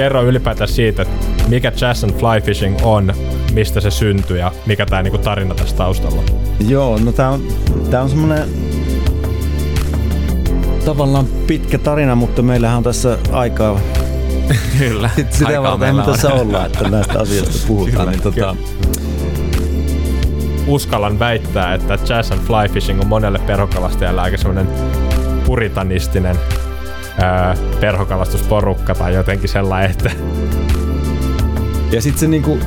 kerro ylipäätään siitä, että mikä Jazz and Fly Fishing on, mistä se syntyi ja mikä tämä niinku tarina tässä taustalla Joo, no tää on, tää on semmonen tavallaan pitkä tarina, mutta meillähän on tässä aikaa Kyllä. Sitä varten me tässä ollaan, että näistä asioista puhutaan. niin tota... Uskallan väittää, että Jazz and Fly Fishing on monelle perhokalastajalle aika semmoinen puritanistinen ää, perhokalastusporukka tai jotenkin sellainen, että... Ja sitten se niinku,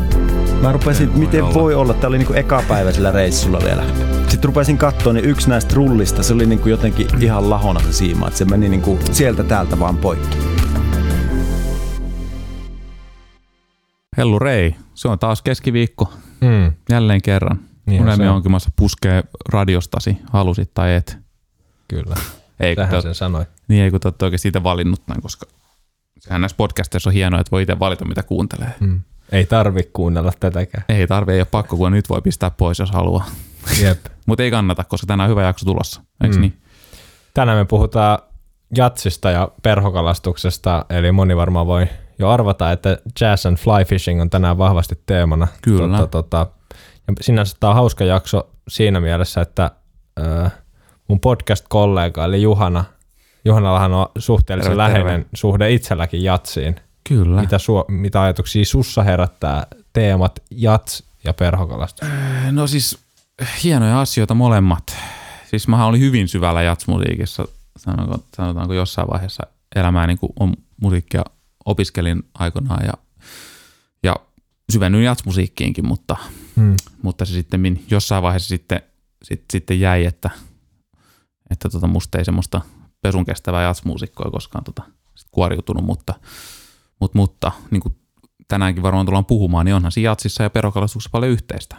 mä rupesin, voi miten olla. voi olla, tää oli niinku eka päivä sillä reissulla vielä. Sitten rupesin katsoa, niin yksi näistä rullista, se oli niinku jotenkin ihan lahona se siima, että se meni niinku sieltä täältä vaan poikki. Hellu Rei, se on taas keskiviikko. Mm. Jälleen kerran. Niin Unelmi on. onkin puskee radiostasi, halusit tai et. Kyllä, ei, tähän sen sanoi. Niin ei kun te olette oikein siitä valinnut näin, koska sehän näissä podcasteissa on hienoa, että voi itse valita mitä kuuntelee. Mm. Ei tarvi kuunnella tätäkään. Ei tarvi, ei ole pakko, kun nyt voi pistää pois, jos haluaa. Jep. Mutta ei kannata, koska tänään on hyvä jakso tulossa, eikö mm. niin? Tänään me puhutaan jatsista ja perhokalastuksesta, eli moni varmaan voi jo arvata, että jazz and fly fishing on tänään vahvasti teemana. Kyllä. Tota, tota, ja sinänsä tämä on hauska jakso siinä mielessä, että äh, mun podcast-kollega eli Juhana, Juhanallahan on suhteellisen terve, läheinen terve. suhde itselläkin jatsiin. Kyllä. Mitä, su, mitä ajatuksia sussa herättää teemat jats ja perhokalastus? Äh, no siis hienoja asioita molemmat. Siis mä olin hyvin syvällä jatsmusiikissa, sanotaanko, sanotaanko jossain vaiheessa elämää niin on musiikkia opiskelin aikoinaan ja, ja syvennyin jatsmusiikkiinkin, mutta, hmm. mutta se sitten jossain vaiheessa sitten, sit, sitten jäi, että, että tota musta ei semmoista pesun kestävää jatsmuusikkoa koskaan tota, sit kuoriutunut, mutta, mutta, mutta niin kuin tänäänkin varmaan tullaan puhumaan, niin onhan siinä jatsissa ja perokalastuksessa paljon yhteistä.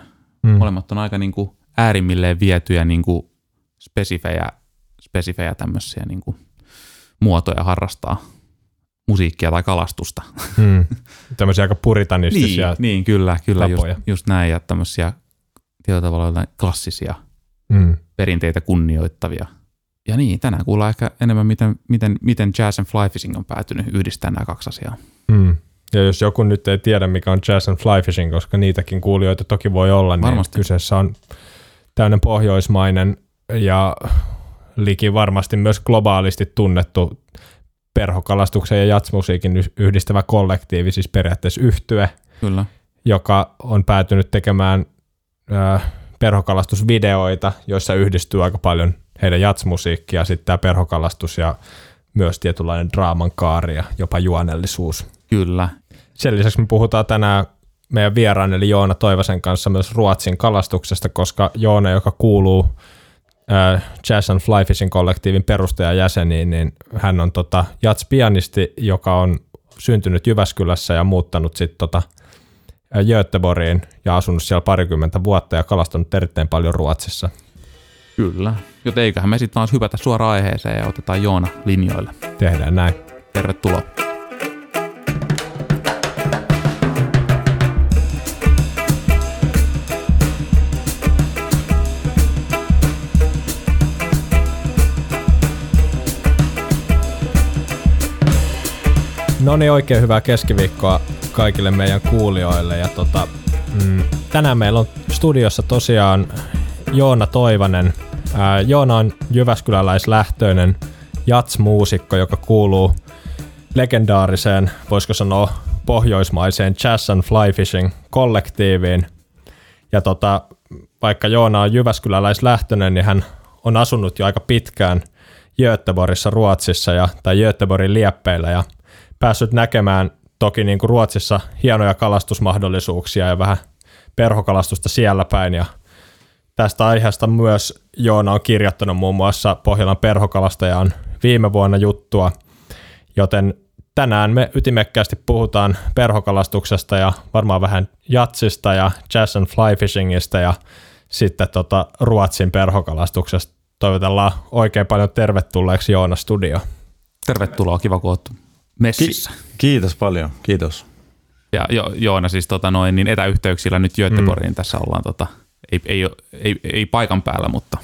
Hmm. Molemmat on aika niin kuin äärimmilleen vietyjä niin kuin spesifejä, spesifejä tämmöisiä niin kuin muotoja harrastaa musiikkia tai kalastusta. Hmm. Tämmöisiä aika puritanistisia niin, niin, kyllä, kyllä just, just näin. Ja tämmöisiä tietyllä tavalla klassisia hmm. perinteitä kunnioittavia. Ja niin, tänään kuullaan ehkä enemmän, miten, miten, miten jazz and fly fishing on päätynyt yhdistämään nämä kaksi asiaa. Hmm. Ja jos joku nyt ei tiedä, mikä on jazz and fly fishing, koska niitäkin kuulijoita toki voi olla, niin Varmasti. kyseessä on täynnä pohjoismainen ja liki varmasti myös globaalisti tunnettu perhokalastuksen ja jatsmusiikin yhdistävä kollektiivi, siis periaatteessa yhtye, Kyllä. joka on päätynyt tekemään ö, perhokalastusvideoita, joissa yhdistyy aika paljon heidän jatsmusiikkia, sitten tämä perhokalastus ja myös tietynlainen draaman kaari ja jopa juonellisuus. Kyllä. Sen lisäksi me puhutaan tänään meidän vieraan eli Joona Toivasen kanssa myös Ruotsin kalastuksesta, koska Joona, joka kuuluu äh, Jazz and Fly Fishing kollektiivin perustajajäseniin, niin hän on tota, jats-pianisti, joka on syntynyt Jyväskylässä ja muuttanut sitten tota, Göteborgiin ja asunut siellä parikymmentä vuotta ja kalastanut erittäin paljon Ruotsissa. Kyllä, joten eiköhän me sitten taas hypätä suoraan aiheeseen ja otetaan Joona linjoille. Tehdään näin. Tervetuloa. No niin, oikein hyvää keskiviikkoa kaikille meidän kuulijoille. Ja tota, mm, tänään meillä on studiossa tosiaan Joona Toivanen. Ää, Joona on Jyväskyläläislähtöinen jats-muusikko, joka kuuluu legendaariseen, voisiko sanoa pohjoismaiseen jazz and fly fishing kollektiiviin. Ja tota, vaikka Joona on Jyväskyläläislähtöinen, niin hän on asunut jo aika pitkään Göteborgissa Ruotsissa ja, tai Göteborgin lieppeillä ja päässyt näkemään toki niin kuin Ruotsissa hienoja kalastusmahdollisuuksia ja vähän perhokalastusta siellä päin ja tästä aiheesta myös Joona on kirjoittanut muun muassa Pohjolan perhokalastajaan viime vuonna juttua, joten tänään me ytimekkäästi puhutaan perhokalastuksesta ja varmaan vähän jatsista ja jazz and fly fishingista ja sitten tota Ruotsin perhokalastuksesta. Toivotellaan oikein paljon tervetulleeksi Joona Studio. Tervetuloa, kiva kun messissä. Ki- kiitos paljon, kiitos. Ja jo, Joona siis tota noin, niin etäyhteyksillä nyt Göteborgiin mm. tässä ollaan, tota, ei, ei, ei, ei, paikan päällä, mutta.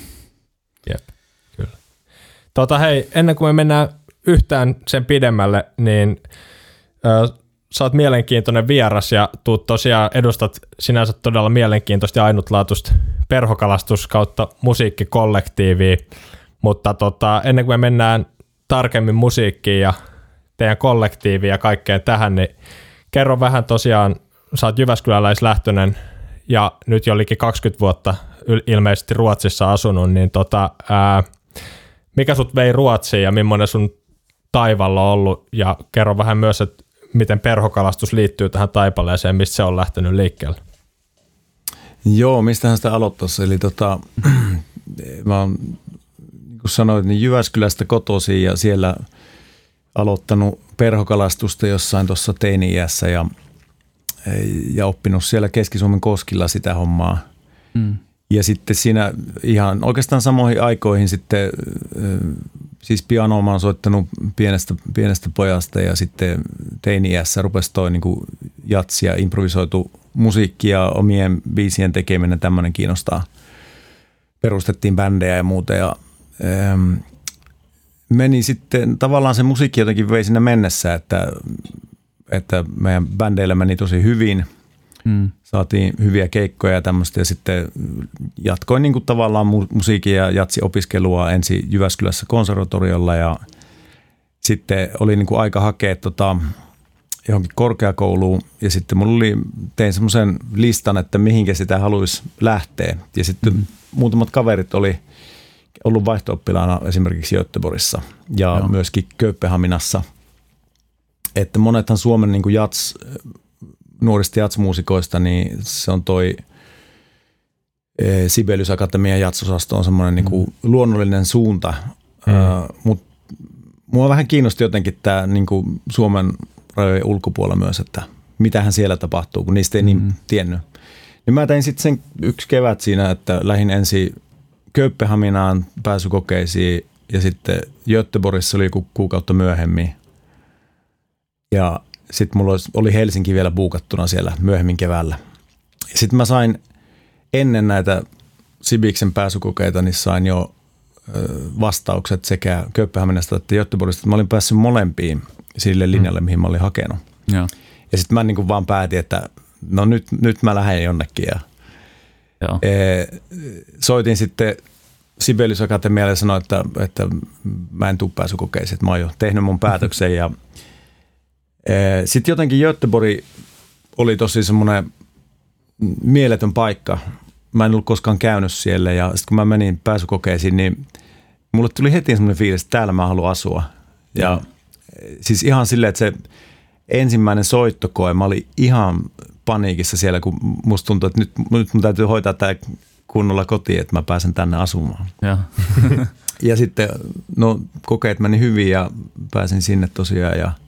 Jep, kyllä. Tota hei, ennen kuin me mennään yhtään sen pidemmälle, niin ö, sä oot mielenkiintoinen vieras ja tuut tosiaan edustat sinänsä todella mielenkiintoista ja ainutlaatuista perhokalastus kautta musiikkikollektiivia, mutta tota, ennen kuin me mennään tarkemmin musiikkiin ja teidän kollektiiviin ja kaikkeen tähän, niin kerro vähän tosiaan, sä oot Jyväskyläläislähtöinen ja nyt jo liki 20 vuotta ilmeisesti Ruotsissa asunut, niin tota, ää, mikä sut vei Ruotsiin ja millainen sun taivalla on ollut ja kerro vähän myös, että miten perhokalastus liittyy tähän taipaleeseen, mistä se on lähtenyt liikkeelle. Joo, mistähän sitä aloittaisi. Eli tota, mä oon, niin kuin sanoit, niin Jyväskylästä kotoisin ja siellä aloittanut perhokalastusta jossain tuossa teini-iässä ja, ja oppinut siellä Keski-Suomen koskilla sitä hommaa. Mm. Ja sitten siinä ihan oikeastaan samoihin aikoihin sitten, siis pianoa mä oon soittanut pienestä, pienestä pojasta ja sitten teini-iässä rupesi toi niin jatsi ja improvisoitu musiikki ja omien biisien tekeminen, tämmöinen kiinnostaa. Perustettiin bändejä ja muuta ja ähm, meni sitten, tavallaan se musiikki jotenkin vei sinne mennessä, että, että meidän bändeillä meni tosi hyvin – Mm. Saatiin hyviä keikkoja ja tämmöistä ja sitten jatkoin niin kuin tavallaan musiikin ja jatsi opiskelua ensin Jyväskylässä konservatoriolla ja sitten oli niin kuin aika hakea tota, johonkin korkeakouluun ja sitten mulla oli, tein semmoisen listan, että mihinkä sitä haluaisi lähteä ja sitten mm. muutamat kaverit oli ollut vaihto esimerkiksi Göteborgissa ja Joo. myöskin Kööpenhaminassa. Että monethan Suomen niin kuin jats nuorista jatsmuusikoista, niin se on toi e, Sibelius Akatemian jatsosasto on semmoinen niin kuin mm. luonnollinen suunta, mm. uh, mutta mua vähän kiinnosti jotenkin tämä niin kuin Suomen rajojen ulkopuolella myös, että mitähän siellä tapahtuu, kun niistä ei niin mm. tiennyt. Niin mä tein sitten sen yksi kevät siinä, että lähdin ensin Kööpenhaminaan pääsykokeisiin ja sitten Göteborgissa oli joku kuukautta myöhemmin. Ja sitten mulla oli Helsinki vielä buukattuna siellä myöhemmin keväällä. Sitten mä sain ennen näitä Sibiksen pääsykokeita, niin sain jo vastaukset sekä Kööpenhaminasta että Göteborgista. Mä olin päässyt molempiin sille mm. linjalle, mm. mihin mä olin hakenut. Ja, ja sitten mä niin kuin vaan päätin, että no nyt, nyt mä lähden jonnekin. Ja, Joo. E, soitin sitten Sibelius Akatemialle ja sanoin, että, että mä en tule pääsykokeisiin, että mä oon jo tehnyt mun päätöksen ja – Eh, Sitten jotenkin Göteborg oli tosi semmoinen mieletön paikka. Mä en ollut koskaan käynyt siellä ja sitten kun mä menin pääsykokeisiin, niin mulle tuli heti semmoinen fiilis, että täällä mä haluan asua. Ja mm. siis ihan silleen, että se ensimmäinen soittokoe, mä olin ihan paniikissa siellä, kun musta tuntui, että nyt, nyt mun täytyy hoitaa tämä kunnolla kotiin, että mä pääsen tänne asumaan. Ja, ja sitten no kokeet meni hyvin ja pääsin sinne tosiaan ja –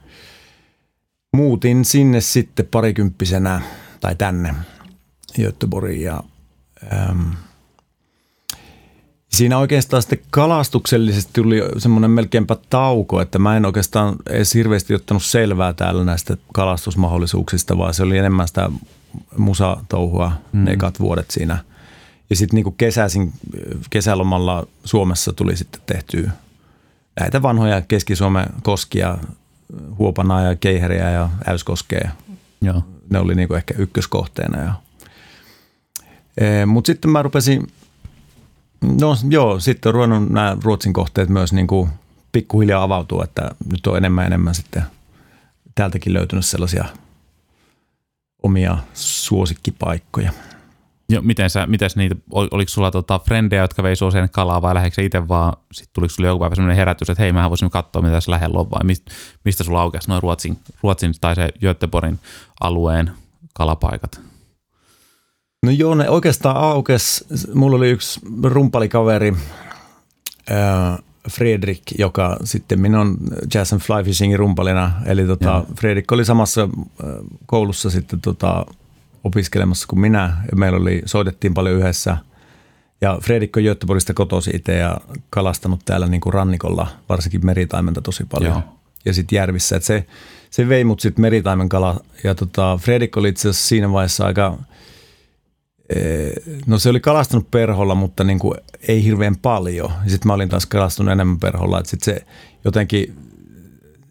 muutin sinne sitten parikymppisenä tai tänne Göteborgiin ja äm, siinä oikeastaan sitten kalastuksellisesti tuli semmoinen melkeinpä tauko, että mä en oikeastaan edes hirveästi ottanut selvää täällä näistä kalastusmahdollisuuksista, vaan se oli enemmän sitä musatouhua mm. ne ekat vuodet siinä. Ja sitten niin kesäisin, kesälomalla Suomessa tuli sitten tehtyä näitä vanhoja Keski-Suomen koskia Huopanaa ja Keiheriä ja Äyskoskea. Joo. Ne oli niinku ehkä ykköskohteena. Ja. E, Mutta sitten mä rupesin, no joo, sitten on ruvennut nämä Ruotsin kohteet myös niinku pikkuhiljaa avautua, että nyt on enemmän enemmän sitten täältäkin löytynyt sellaisia omia suosikkipaikkoja. Jo, miten sä, mitäs niitä, oliko sulla tota frendejä, jotka vei usein kalaa vai lähdekö itse vaan, sitten tuliko sulla joku päivä sellainen herätys, että hei, mähän voisin katsoa, mitä tässä lähellä on, vai mistä, mistä sulla aukesi noin Ruotsin, Ruotsin tai se Göteborgin alueen kalapaikat? No joo, ne oikeastaan aukes. Mulla oli yksi rumpalikaveri, äh, Fredrik, joka sitten minun on Jazz and Fly Fishingin rumpalina. Eli tota, Fredrik oli samassa koulussa sitten tota, opiskelemassa kuin minä. Meillä oli, soitettiin paljon yhdessä. Ja Fredrik on Göteborgista kotosi itse ja kalastanut täällä niin kuin rannikolla, varsinkin meritaimenta tosi paljon. Joo. Ja sitten järvissä. Et se, se vei mut sitten meritaimen kala. Ja tota, Fredrik oli itse asiassa siinä vaiheessa aika, no se oli kalastanut perholla, mutta niin kuin ei hirveän paljon. Sitten mä olin taas kalastunut enemmän perholla. Sitten se jotenkin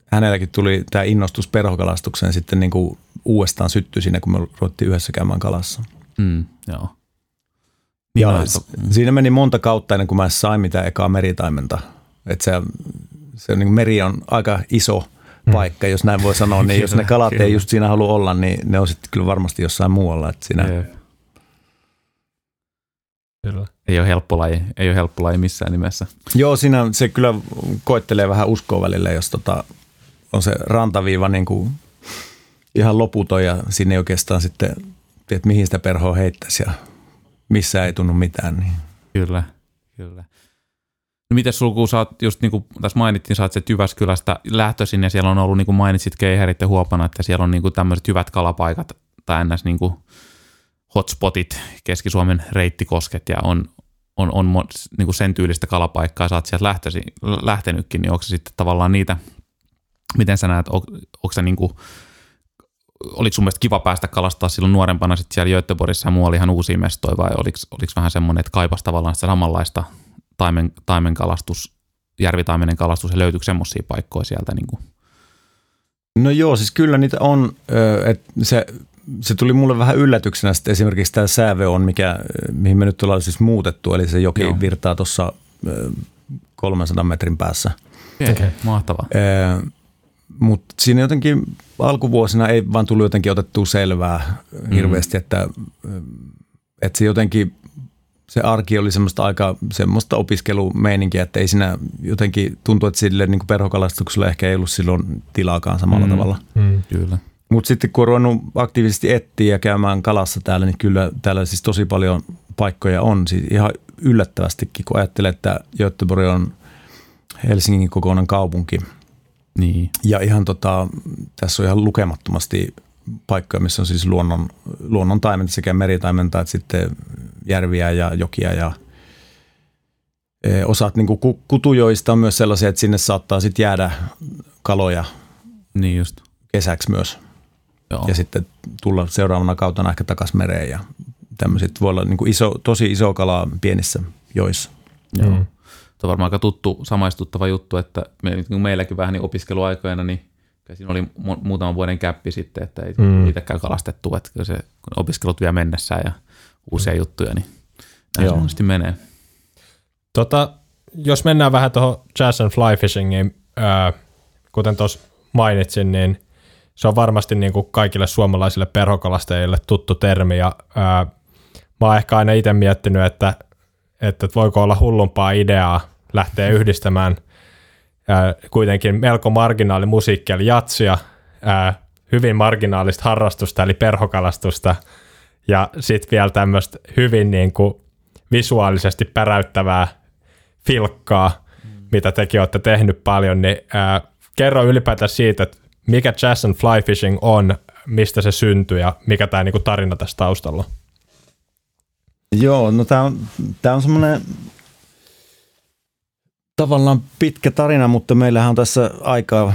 hänelläkin tuli tämä innostus perhokalastukseen sitten niin kuin uudestaan syttyi siinä, kun me ruvettiin yhdessä käymään kalassa. Mm, joo. Niin ja s- siinä meni monta kautta ennen kuin mä sain mitään ekaa meritaimenta. Et se, se niin kuin meri on aika iso paikka, jos näin voi sanoa, niin jos ne kalat ei just siinä halua olla, niin ne on sitten kyllä varmasti jossain muualla. Et siinä, Jep. Kyllä. Ei ole helppo laji, ei ole helppo laji missään nimessä. Joo, siinä se kyllä koettelee vähän uskoa välillä, jos tota, on se rantaviiva niin kuin ihan loputon ja sinne oikeastaan sitten, tiedät, mihin sitä perhoa heittäisi ja missä ei tunnu mitään. Niin. Kyllä, kyllä. No miten sul, kun sä oot just niin kuin tässä mainittiin, sä oot se Jyväskylästä lähtöisin ja siellä on ollut, niin kuin mainitsit Keiherit ja Huopana, että siellä on niin kuin tämmöiset hyvät kalapaikat tai ns. Niin kuin hotspotit, Keski-Suomen reittikosket ja on, on, on niin kuin sen tyylistä kalapaikkaa, sä oot sieltä lähtösi, lähtenytkin, niin onko se sitten tavallaan niitä, miten sä näet, on, onko se niin kuin, oliko sun mielestä kiva päästä kalastaa silloin nuorempana sitten siellä Göteborgissa ja muualla ihan uusia mestoja vai oliko, oliko vähän semmoinen, että kaipas tavallaan sitä samanlaista taimen, taimenkalastus, järvitaimenen kalastus ja löytyykö semmoisia paikkoja sieltä niin kuin, No joo, siis kyllä niitä on, että se, se tuli mulle vähän yllätyksenä sitten esimerkiksi tämä sääve on, mikä, mihin me nyt ollaan siis muutettu, eli se joki Joo. virtaa tuossa 300 metrin päässä. Okei, okay. mahtavaa. Mutta siinä jotenkin alkuvuosina ei vaan tullut jotenkin otettua selvää hirveästi, että, että se jotenkin se arki oli semmoista aika semmoista opiskelumeininkiä, että ei siinä jotenkin tuntuu, että sille niin perhokalastuksella ehkä ei ollut silloin tilaakaan samalla mm. tavalla. Mm. Kyllä. Mutta sitten kun on ruvennut aktiivisesti etsiä ja käymään kalassa täällä, niin kyllä täällä siis tosi paljon paikkoja on. Siis ihan yllättävästikin, kun ajattelee, että Göteborg on Helsingin kokoinen kaupunki. Niin, Ja ihan tota, tässä on ihan lukemattomasti paikkoja, missä on siis luonnon, luonnon taimenta sekä meritaimenta että sitten järviä ja jokia ja e, osat niin kutujoista on myös sellaisia, että sinne saattaa sitten jäädä kaloja niin just. kesäksi myös Joo. ja sitten tulla seuraavana kautena ehkä takaisin mereen ja tämmöiset voi olla niin kuin iso, tosi iso kala pienissä joissa. Joo. Mm. Tuo on varmaan aika tuttu, samaistuttava juttu, että me, niin meilläkin vähän niin opiskeluaikoina, niin siinä oli mu- muutaman vuoden käppi sitten, että ei Mm. itsekään kalastettu, että kyllä se kun opiskelut vielä mennessään ja uusia mm. juttuja, niin näin Joo. se menee. Tota, jos mennään vähän tuohon jazz and fly fishingiin, ää, kuten tuossa mainitsin, niin se on varmasti niin kuin kaikille suomalaisille perhokalastajille tuttu termi. Ja, ää, mä oon ehkä aina itse miettinyt, että, että voiko olla hullumpaa ideaa lähteä yhdistämään ää, kuitenkin melko marginaali musiikki eli jatsia, ää, hyvin marginaalista harrastusta eli perhokalastusta ja sitten vielä tämmöistä hyvin niin kuin visuaalisesti päräyttävää filkkaa, mm. mitä tekin olette tehnyt paljon, niin ää, kerro ylipäätään siitä, että mikä jazz and fly fishing on, mistä se syntyi ja mikä tämä niinku tarina tässä taustalla. Joo, no tämä on, tää on semmoinen tavallaan pitkä tarina, mutta meillähän on tässä aikaa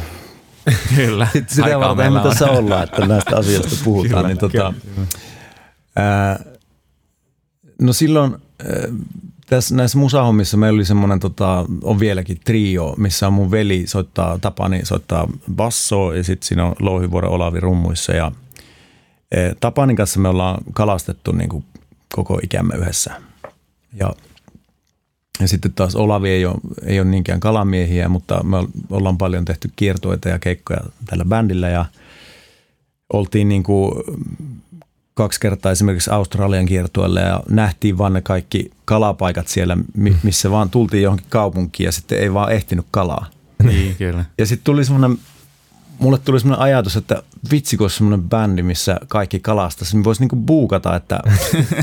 Kyllä. Sit sitä Aikaa varten me tässä ollaan, että näistä asioista puhutaan. Kyllä, niin tota, kyllä. ää, no silloin ää, tässä, näissä musahommissa meillä oli semmoinen, tota, on vieläkin trio, missä on mun veli soittaa, Tapani soittaa bassoa ja sitten siinä on Louhivuoren Olavi rummuissa ja ää, Tapanin kanssa me ollaan kalastettu niin kuin koko ikämme yhdessä. Ja ja sitten taas Olavi ei ole, ei ole niinkään kalamiehiä, mutta me ollaan paljon tehty kiertoita ja keikkoja tällä bändillä ja oltiin niin kuin kaksi kertaa esimerkiksi Australian kiertueelle ja nähtiin vaan ne kaikki kalapaikat siellä, mi- missä vaan tultiin johonkin kaupunkiin ja sitten ei vaan ehtinyt kalaa. Niin, kyllä. Ja sitten tuli semmoinen, mulle tuli semmoinen ajatus, että vitsi kun olisi semmoinen bändi, missä kaikki kalastaisi, niin voisi niinku buukata, että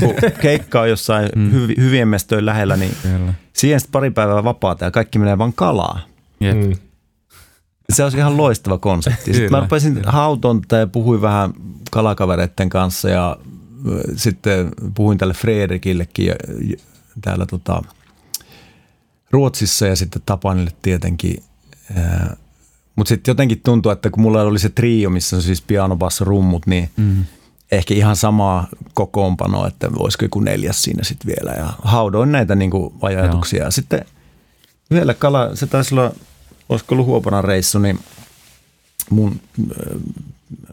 kun keikka on jossain hyvi, hyvien mestojen lähellä, niin kyllä. siihen sitten pari päivää vapaata ja kaikki menee vaan kalaa. Jep. Mm. Se olisi ihan loistava konsepti. Sitten mä rupesin hautonta ja puhuin vähän kalakavereiden kanssa ja sitten puhuin tälle Fredrikillekin ja, ja täällä tota, Ruotsissa ja sitten Tapanille tietenkin. Mutta sitten jotenkin tuntuu, että kun mulla oli se trio, missä on siis piano, basso, rummut, niin Mm. ehkä ihan samaa kokoonpanoa, että voisiko joku neljäs siinä sitten vielä. Ja haudoin näitä niinku ajatuksia. Ja sitten yhdellä kala, se taisi olla, olisiko ollut Huopanan reissu, niin mun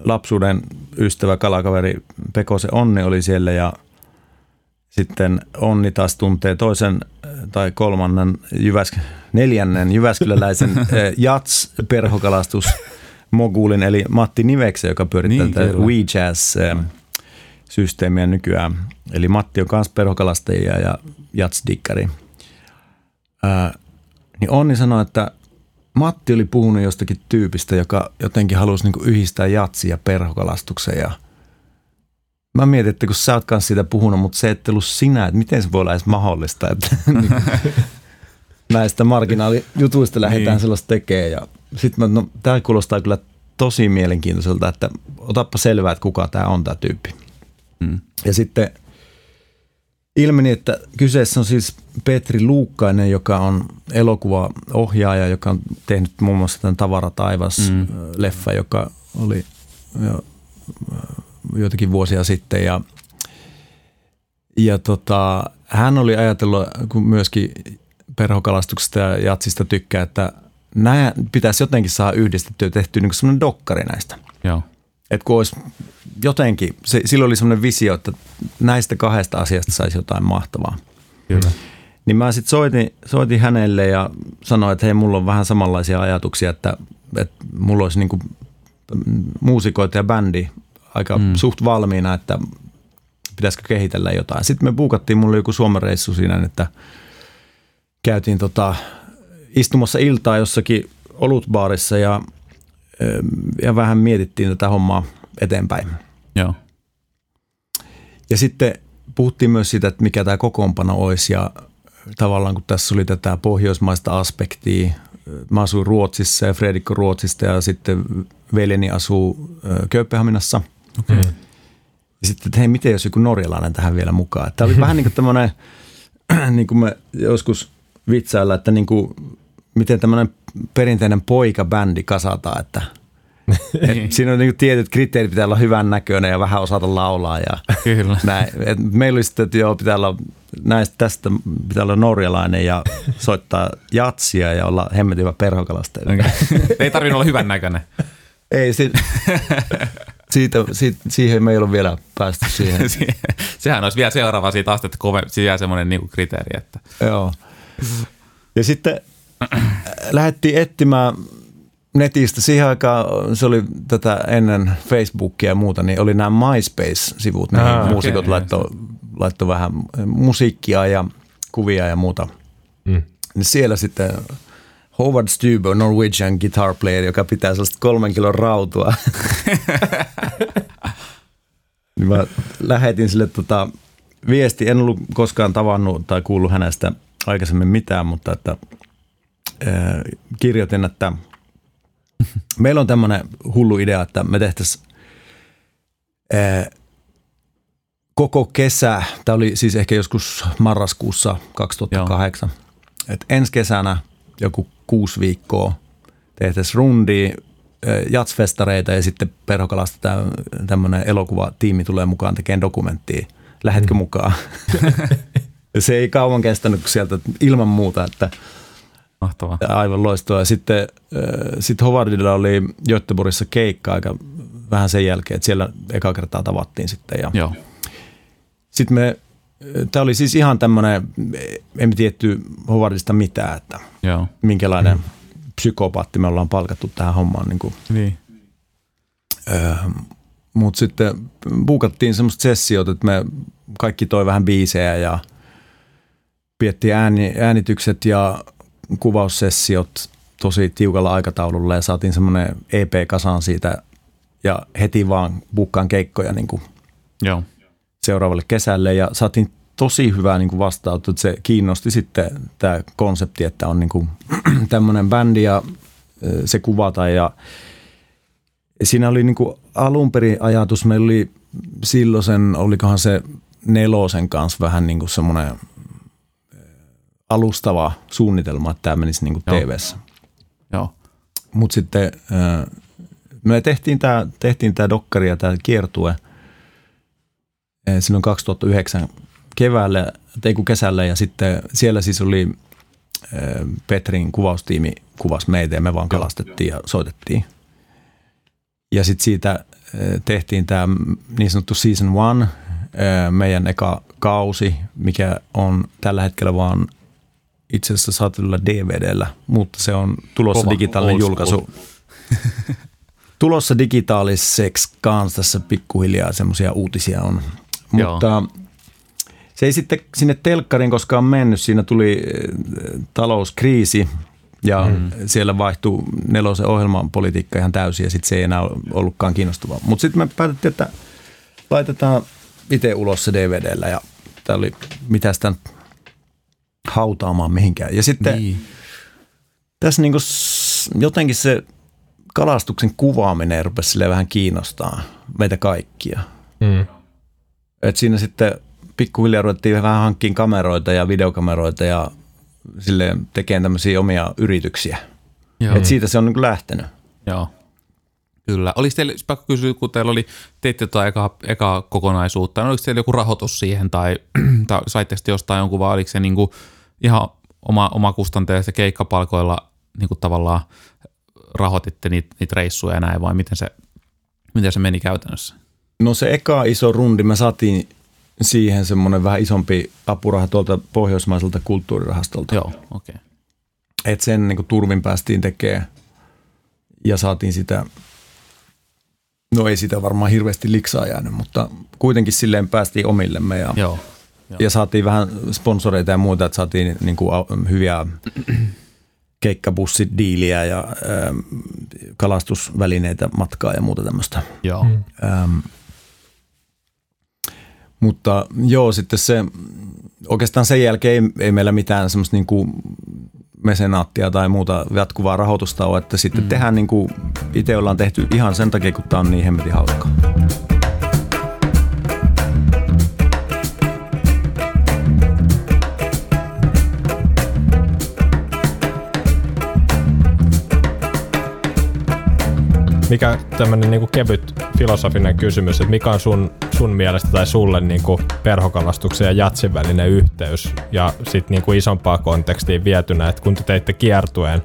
lapsuuden ystävä kalakaveri Pekose Onni oli siellä ja sitten Onni taas tuntee toisen tai kolmannen, Jyväsk- neljännen Jyväskyläläisen Jats perhokalastus mogulin eli Matti Nivekse, joka pyörittää niin, tätä WeJazz systeemiä nykyään. Eli Matti on myös perhokalastajia ja Jats-dikkari. Ää, niin Onni sanoi, että Matti oli puhunut jostakin tyypistä, joka jotenkin halusi niin yhdistää jatsia ja perhokalastuksen ja Mä mietin, että kun sä oot kanssa siitä puhunut, mutta se et ollut sinä, että miten se voi olla edes mahdollista, että näistä marginaalijutuista lähdetään niin. sellaista tekemään. Ja sitten mä, no, tämä kuulostaa kyllä tosi mielenkiintoiselta, että otappa selvää, että kuka tämä on tämä tyyppi. Mm. Ja sitten ilmeni, että kyseessä on siis Petri Luukkainen, joka on elokuvaohjaaja, joka on tehnyt muun muassa tämän Tavara taivas-leffa, mm. joka oli jo, joitakin vuosia sitten. Ja, ja tota, hän oli ajatellut, kun myöskin perhokalastuksesta ja jatsista tykkää, että nämä pitäisi jotenkin saada yhdistettyä ja tehtyä niin semmoinen dokkari näistä. Joo. Että kun olisi jotenkin, se, silloin oli semmoinen visio, että näistä kahdesta asiasta saisi jotain mahtavaa. Kyllä. Niin mä sitten soitin, soitin hänelle ja sanoin, että hei, mulla on vähän samanlaisia ajatuksia, että, että mulla olisi niinku muusikoita ja bändi aika mm. suht valmiina, että pitäisikö kehitellä jotain. Sitten me buukattiin, mulla oli joku Suomen reissu siinä, että käytiin tota, istumassa iltaa jossakin olutbaarissa ja, ja vähän mietittiin tätä hommaa eteenpäin. Joo. Ja sitten puhuttiin myös siitä, että mikä tämä kokoonpano olisi ja tavallaan kun tässä oli tätä pohjoismaista aspektia, mä asuin Ruotsissa ja Fredikko Ruotsista ja sitten veljeni asuu Kööpenhaminassa. Okay. Ja sitten, että hei, miten jos joku norjalainen tähän vielä mukaan. Tämä oli vähän niin kuin tämmöinen, niin kuin me joskus vitsailla, että niin kuin, miten tämmöinen perinteinen poikabändi kasataan, että – et siinä on niin tietyt kriteerit, pitää olla hyvän näköinen ja vähän osata laulaa. Ja Kyllä. Näin. Et meillä oli sitten, että joo, pitää olla näistä tästä pitää olla norjalainen ja soittaa jatsia ja olla hemmetin hyvä perhokalastaja. Okay. Ei tarvinnut olla hyvän näköinen. Ei, si- siitä, siitä, siihen me ei ole vielä päästy siihen. Sehän olisi vielä seuraava siitä astetta kove, siihen semmoinen niinku kriteeri. Että. Joo. Ja sitten lähdettiin etsimään netistä siihen aikaan, se oli tätä ennen Facebookia ja muuta, niin oli nämä MySpace-sivut, mihin ah, muusikot okay, laittoi laitto vähän musiikkia ja kuvia ja muuta. Mm. Niin siellä sitten Howard Stuber, Norwegian guitar player, joka pitää sellaista kolmen kilon rautua. niin mä lähetin sille tota viesti, en ollut koskaan tavannut tai kuullut hänestä aikaisemmin mitään, mutta että äh, kirjoitin, että – Meillä on tämmöinen hullu idea, että me tehtäisiin koko kesä, tämä oli siis ehkä joskus marraskuussa 2008, että ensi kesänä joku kuusi viikkoa tehtäisiin rundi, jatsfestareita ja sitten perhokalasta tämmöinen elokuvatiimi tulee mukaan tekemään dokumenttia. Lähetkö mm. mukaan? se ei kauan kestänyt sieltä ilman muuta, että – Mahtavaa. Aivan loistavaa. Sitten äh, sit Howardilla oli Göteborgissa keikka aika vähän sen jälkeen, että siellä eka kertaa tavattiin sitten. Ja Joo. Sitten me, tämä oli siis ihan tämmöinen, emme tietty Howardista mitään, että Joo. minkälainen mm. psykopaatti me ollaan palkattu tähän hommaan. Niin. Kuin. niin. Öö, Mutta sitten buukattiin semmoista sessiot, että me kaikki toi vähän biisejä ja piettiin ääni, äänitykset ja kuvaussessiot tosi tiukalla aikataululla ja saatiin semmoinen EP kasaan siitä ja heti vaan bukkaan keikkoja niin kuin Joo. seuraavalle kesälle ja saatiin tosi hyvää niin vastautta, että se kiinnosti sitten tämä konsepti, että on niin kuin tämmöinen bändi ja se kuvata ja siinä oli niin kuin alun perin ajatus, meillä oli silloin olikohan se nelosen kanssa vähän niin kuin semmoinen alustava suunnitelma, että tämä menisi niin kuin TV-ssä. Joo. Mutta sitten me tehtiin tämä, tehtiin tämä dokkari ja tämä kiertue silloin 2009 keväällä, ei kun kesällä ja sitten siellä siis oli Petrin kuvaustiimi kuvasi meitä ja me vaan kalastettiin ja soitettiin. Ja sitten siitä tehtiin tämä niin sanottu season one, meidän eka kausi, mikä on tällä hetkellä vaan itse asiassa saatulla DVDllä, mutta se on tulossa Kova, digitaalinen julkaisu. tulossa digitaaliseksi kanssa tässä pikkuhiljaa semmoisia uutisia on. Joo. Mutta se ei sitten sinne telkkarin koskaan mennyt. Siinä tuli talouskriisi ja mm. siellä vaihtui nelosen ohjelman politiikka ihan täysin ja sitten se ei enää ollutkaan kiinnostavaa. Mutta sitten me päätettiin, että laitetaan itse ulos se DVDllä ja tämä oli mitä sitä hautaamaan mihinkään. Ja sitten niin. tässä niinku jotenkin se kalastuksen kuvaaminen rupesi vähän kiinnostaa meitä kaikkia. Mm. Et siinä sitten pikkuhiljaa ruvettiin vähän hankkiin kameroita ja videokameroita ja sille tekemään tämmöisiä omia yrityksiä. Joo. Et siitä se on niin lähtenyt. Joo. Kyllä. Olisi teille, pakko kysyä, kun teillä oli, teitte tuota eka, eka kokonaisuutta, niin oliko teillä joku rahoitus siihen tai, tai saitteko jostain jonkun, vai oliko se niin kuin ihan oma, oma kustanteessa keikkapalkoilla niin kuin tavallaan rahoititte niitä, niitä reissuja ja näin, vai miten se, miten se meni käytännössä? No se eka iso rundi, me saatiin siihen semmoinen vähän isompi apuraha tuolta pohjoismaiselta kulttuurirahastolta. Joo, okei. Okay. Et sen niin turvin päästiin tekemään ja saatiin sitä, no ei sitä varmaan hirveästi liksaa jäänyt, mutta kuitenkin silleen päästiin omillemme ja, Joo, jo. ja saatiin vähän sponsoreita ja muuta, että saatiin niin kuin hyviä keikkabussidiiliä ja ähm, kalastusvälineitä matkaa ja muuta tämmöistä. Joo. Ähm, mutta joo, sitten se, oikeastaan sen jälkeen ei, ei meillä mitään semmoista niin kuin mesenaattia tai muuta jatkuvaa rahoitusta ole, että sitten mm. tehdään niin kuin itse ollaan tehty ihan sen takia, kun tämä on niin hemmetin hauskaa. Mikä tämmöinen niinku kevyt filosofinen kysymys, että mikä on sun, sun mielestä tai sulle niinku perhokalastuksen ja jatsin välinen yhteys ja sitten niinku isompaa kontekstiin vietynä, että kun te teitte kiertueen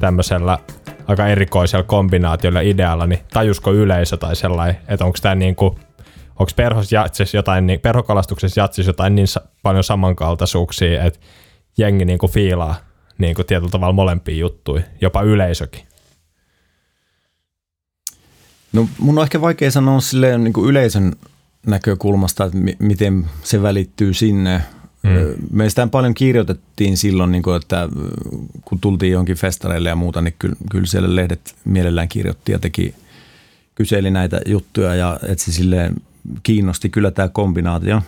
tämmöisellä aika erikoisella kombinaatiolla idealla, niin tajusko yleisö tai sellainen, että onko tämä niinku, jotain, niin, perhokalastuksessa jatsis jotain niin paljon samankaltaisuuksia, että jengi niinku fiilaa niinku tietyllä tavalla molempia juttuja, jopa yleisökin. No mun on ehkä vaikea sanoa silleen niin kuin yleisön näkökulmasta, että m- miten se välittyy sinne. Mm. Meistä paljon kirjoitettiin silloin, niin kuin, että kun tultiin johonkin festareille ja muuta, niin kyllä, kyllä siellä lehdet mielellään kirjoitti ja teki, kyseli näitä juttuja ja että se silleen kiinnosti kyllä tämä kombinaatio.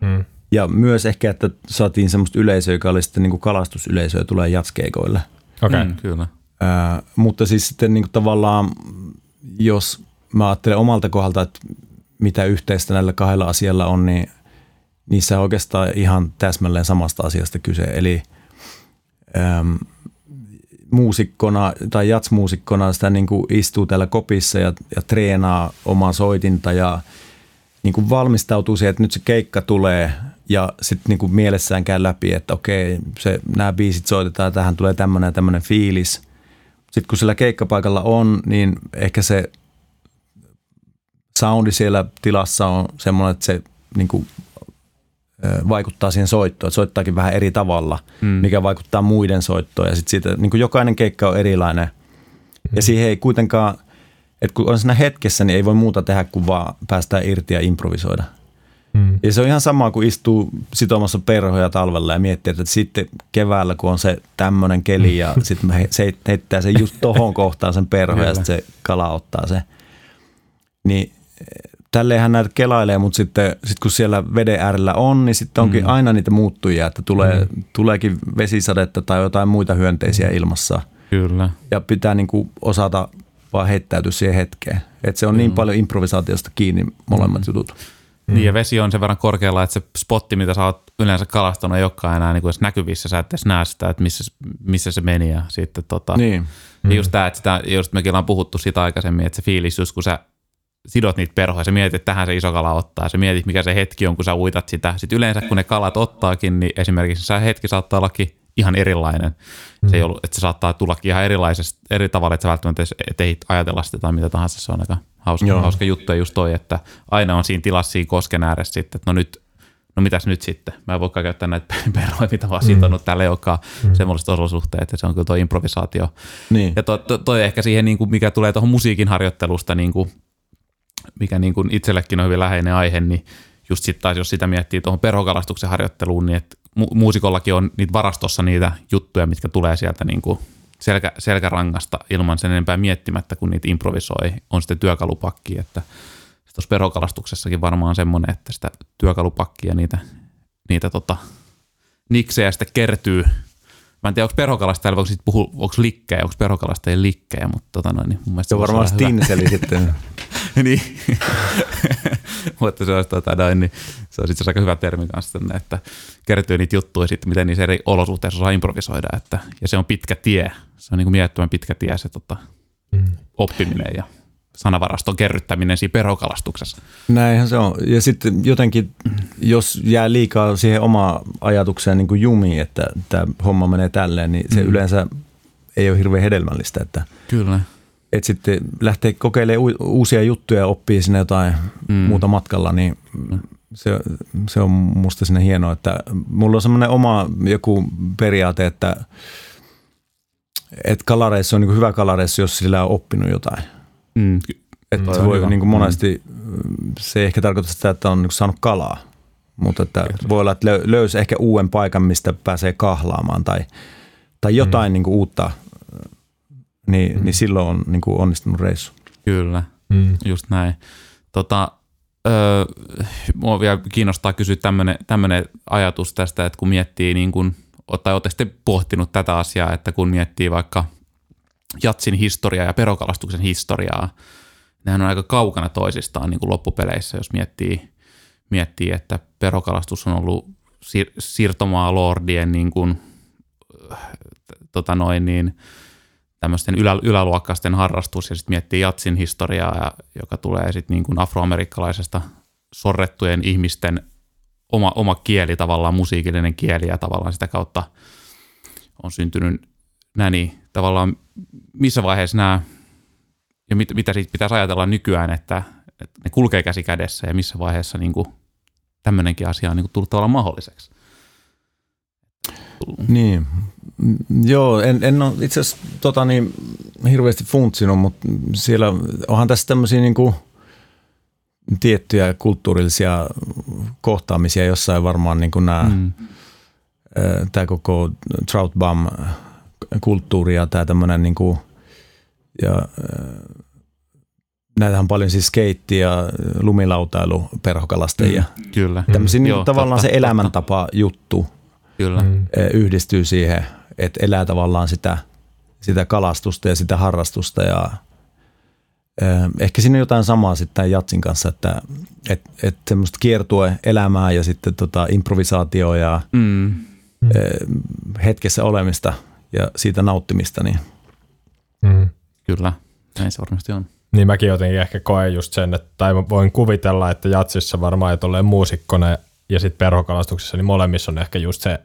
Mm. Ja myös ehkä, että saatiin semmoista yleisöä, joka oli sitten niin kuin kalastusyleisöä tulee jatskeikoille. Okei, okay. mm, kyllä. Ää, mutta siis sitten niin kuin tavallaan jos mä ajattelen omalta kohdalta, että mitä yhteistä näillä kahdella asialla on, niin niissä on oikeastaan ihan täsmälleen samasta asiasta kyse. Eli äm, muusikkona tai jatsmuusikkona sitä niin kuin istuu täällä kopissa ja, ja treenaa omaa soitinta ja niin kuin valmistautuu siihen, että nyt se keikka tulee ja sitten niin kuin mielessään käy läpi, että okei, se, nämä biisit soitetaan, tähän tulee tämmöinen ja tämmöinen fiilis – sitten kun sillä keikkapaikalla on, niin ehkä se soundi siellä tilassa on semmoinen, että se niin kuin, vaikuttaa siihen soittoon, että soittaakin vähän eri tavalla, mm. mikä vaikuttaa muiden soittoon. Ja sitten siitä, niin kuin jokainen keikka on erilainen. Mm. Ja siihen ei kuitenkaan, että kun on siinä hetkessä, niin ei voi muuta tehdä kuin vaan päästään irti ja improvisoida. Mm. Ja se on ihan sama kuin istuu sitomassa perhoja talvella ja miettii, että sitten keväällä, kun on se tämmöinen keli ja mm. sitten se heittää sen just tohon kohtaan sen perho ja sitten se kala ottaa se. Niin tälleenhän näitä kelailee, mutta sitten sit kun siellä veden äärellä on, niin sitten onkin mm. aina niitä muuttujia, että tulee, mm. tuleekin vesisadetta tai jotain muita hyönteisiä mm. ilmassa. Kyllä. Ja pitää niinku osata vaan heittäytyä siihen hetkeen. Että se on niin mm. niin paljon improvisaatiosta kiinni molemmat mm. jutut. Mm. Niin ja vesi on sen verran korkealla, että se spotti, mitä sä oot yleensä kalastanut, ei olekaan enää niin kuin näkyvissä. Sä et edes näe sitä, että missä, missä se meni. Ja sitten tota, niin. Mm. just tämä, että sitä, just mekin ollaan puhuttu sitä aikaisemmin, että se fiilis just kun sä sidot niitä perhoja, sä mietit, että tähän se iso kala ottaa, sä mietit, mikä se hetki on, kun sä uitat sitä. Sitten yleensä, kun ne kalat ottaakin, niin esimerkiksi se hetki saattaa ollakin ihan erilainen. Mm. Se ei ollut, että se saattaa tullakin ihan erilaisesta, eri tavalla, että sä välttämättä et ei ajatella sitä tai mitä tahansa. Se on aika hauska, Joo. hauska juttu ja just toi, että aina on siinä tilassa siinä kosken ääressä sitten, että no nyt, no mitäs nyt sitten? Mä en voikaan käyttää näitä perhoja, mitä vaan siitä on mm. tälle, joka mm. semmoiset olosuhteet, että se on kyllä tuo improvisaatio. Niin. Ja toi, toi, toi, ehkä siihen, niin kuin mikä tulee tuohon musiikin harjoittelusta, niin kuin, mikä niin kuin itsellekin on hyvin läheinen aihe, niin just sitten taas, jos sitä miettii tuohon perhokalastuksen harjoitteluun, niin että mu- muusikollakin on niitä varastossa niitä juttuja, mitkä tulee sieltä niin kuin selkä, selkärangasta ilman sen enempää miettimättä, kun niitä improvisoi, on sitten työkalupakki, että tuossa perhokalastuksessakin varmaan semmoinen, että sitä työkalupakkia niitä, niitä tota, niksejä sitten kertyy. Mä en tiedä, onko perhokalastajalla, voiko sitten puhua, onko likkejä, onko perhokalastajien likkejä, mutta tota noin, niin mun mielestä se on varmaan stinseli sitten. niin, mutta se olisi, tota, noin, niin, se on sitten aika hyvä termi kanssa, että kertyy niitä juttuja sitten, miten niissä eri olosuhteissa osaa improvisoida, että, ja se on pitkä tie, se on niin kuin mielettömän pitkä tie se tota, mm. oppiminen ja sanavaraston kerryttäminen siinä perhokalastuksessa. Näinhän se on. Ja sitten jotenkin, jos jää liikaa siihen omaan ajatukseen niin kuin jumiin, että tämä homma menee tälleen, niin se mm. yleensä ei ole hirveän hedelmällistä. Että Kyllä. Että sitten lähtee kokeilemaan uusia juttuja ja oppii sinne jotain mm. muuta matkalla, niin se, se on musta sinne hienoa, että mulla on semmoinen oma joku periaate, että, että kalareissa on niin hyvä kalareissa, jos sillä on oppinut jotain. Mm. Että se voi niin kuin monesti, mm. se ei ehkä tarkoita sitä, että on niin saanut kalaa, mutta että voi olla, että löysi ehkä uuden paikan, mistä pääsee kahlaamaan tai, tai jotain mm. niin kuin uutta, niin, mm. niin silloin on niin kuin onnistunut reissu. Kyllä, mm. just näin. Tota, öö, mua vielä kiinnostaa kysyä tämmöinen ajatus tästä, että kun miettii niin kuin, tai olette sitten pohtinut tätä asiaa, että kun miettii vaikka jatsin historiaa ja perokalastuksen historiaa, nehän on aika kaukana toisistaan niin kuin loppupeleissä, jos miettii, miettii että perokalastus on ollut sir- siirtomaa lordien niin kuin, tota noin niin, tämmöisten ylä, yläluokkaisten harrastus. Ja sitten miettii jatsin historiaa, ja, joka tulee sitten niin kuin afroamerikkalaisesta sorrettujen ihmisten oma, oma kieli, tavallaan musiikillinen kieli ja tavallaan sitä kautta on syntynyt näni tavallaan missä vaiheessa nämä ja mit, mitä siitä pitäisi ajatella nykyään, että, että ne kulkee käsi kädessä ja missä vaiheessa niin kuin, tämmöinenkin asia on niin kuin, tullut tavallaan mahdolliseksi. Niin, joo, en, en ole itse asiassa tota, niin, hirveästi funtsinut, mutta siellä onhan tässä tämmöisiä niin kuin, tiettyjä kulttuurillisia kohtaamisia jossain varmaan niin kuin nämä, mm. tämä koko Trout Bum kulttuuri ja tämä tämmöinen niin kuin, ja näitähän on paljon siis skeitti ja lumilautailu perhokalastajia. Mm, kyllä. Tämmöisiä mm, niin, joo, tavallaan totta, se elämäntapa totta. juttu kyllä. Mm. yhdistyy siihen, että elää tavallaan sitä, sitä kalastusta ja sitä harrastusta ja ehkä siinä on jotain samaa sitten Jatsin kanssa, että et, et semmoista kiertue elämää ja sitten tota improvisaatioa ja mm. hetkessä olemista ja siitä nauttimista. Niin. Mm. Kyllä. Näin se varmasti on. Niin mäkin jotenkin ehkä koen just sen, että, tai voin kuvitella, että jatsissa varmaan, että olleen muusikkona ja sitten perhokalastuksessa, niin molemmissa on ehkä just se,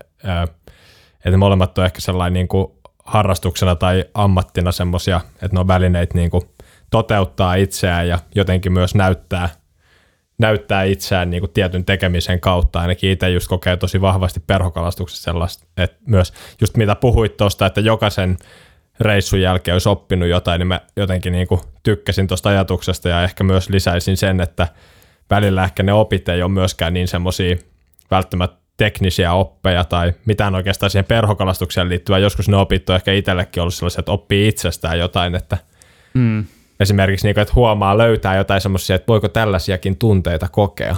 että molemmat on ehkä sellainen niin kuin harrastuksena tai ammattina semmoisia, että ne on välineitä niin kuin toteuttaa itseään ja jotenkin myös näyttää, näyttää itseään niin kuin tietyn tekemisen kautta. Ainakin itse just kokee tosi vahvasti perhokalastuksessa sellaista, että myös just mitä puhuit tuosta, että jokaisen reissun jälkeen olisi oppinut jotain, niin mä jotenkin niin kuin tykkäsin tuosta ajatuksesta ja ehkä myös lisäisin sen, että välillä ehkä ne opit ei ole myöskään niin semmoisia välttämättä teknisiä oppeja tai mitään oikeastaan siihen perhokalastukseen liittyvää. Joskus ne opit on ehkä itsellekin ollut sellaisia, että oppii itsestään jotain, että mm. Esimerkiksi niin kuin, että huomaa löytää jotain semmoisia, että voiko tällaisiakin tunteita kokea.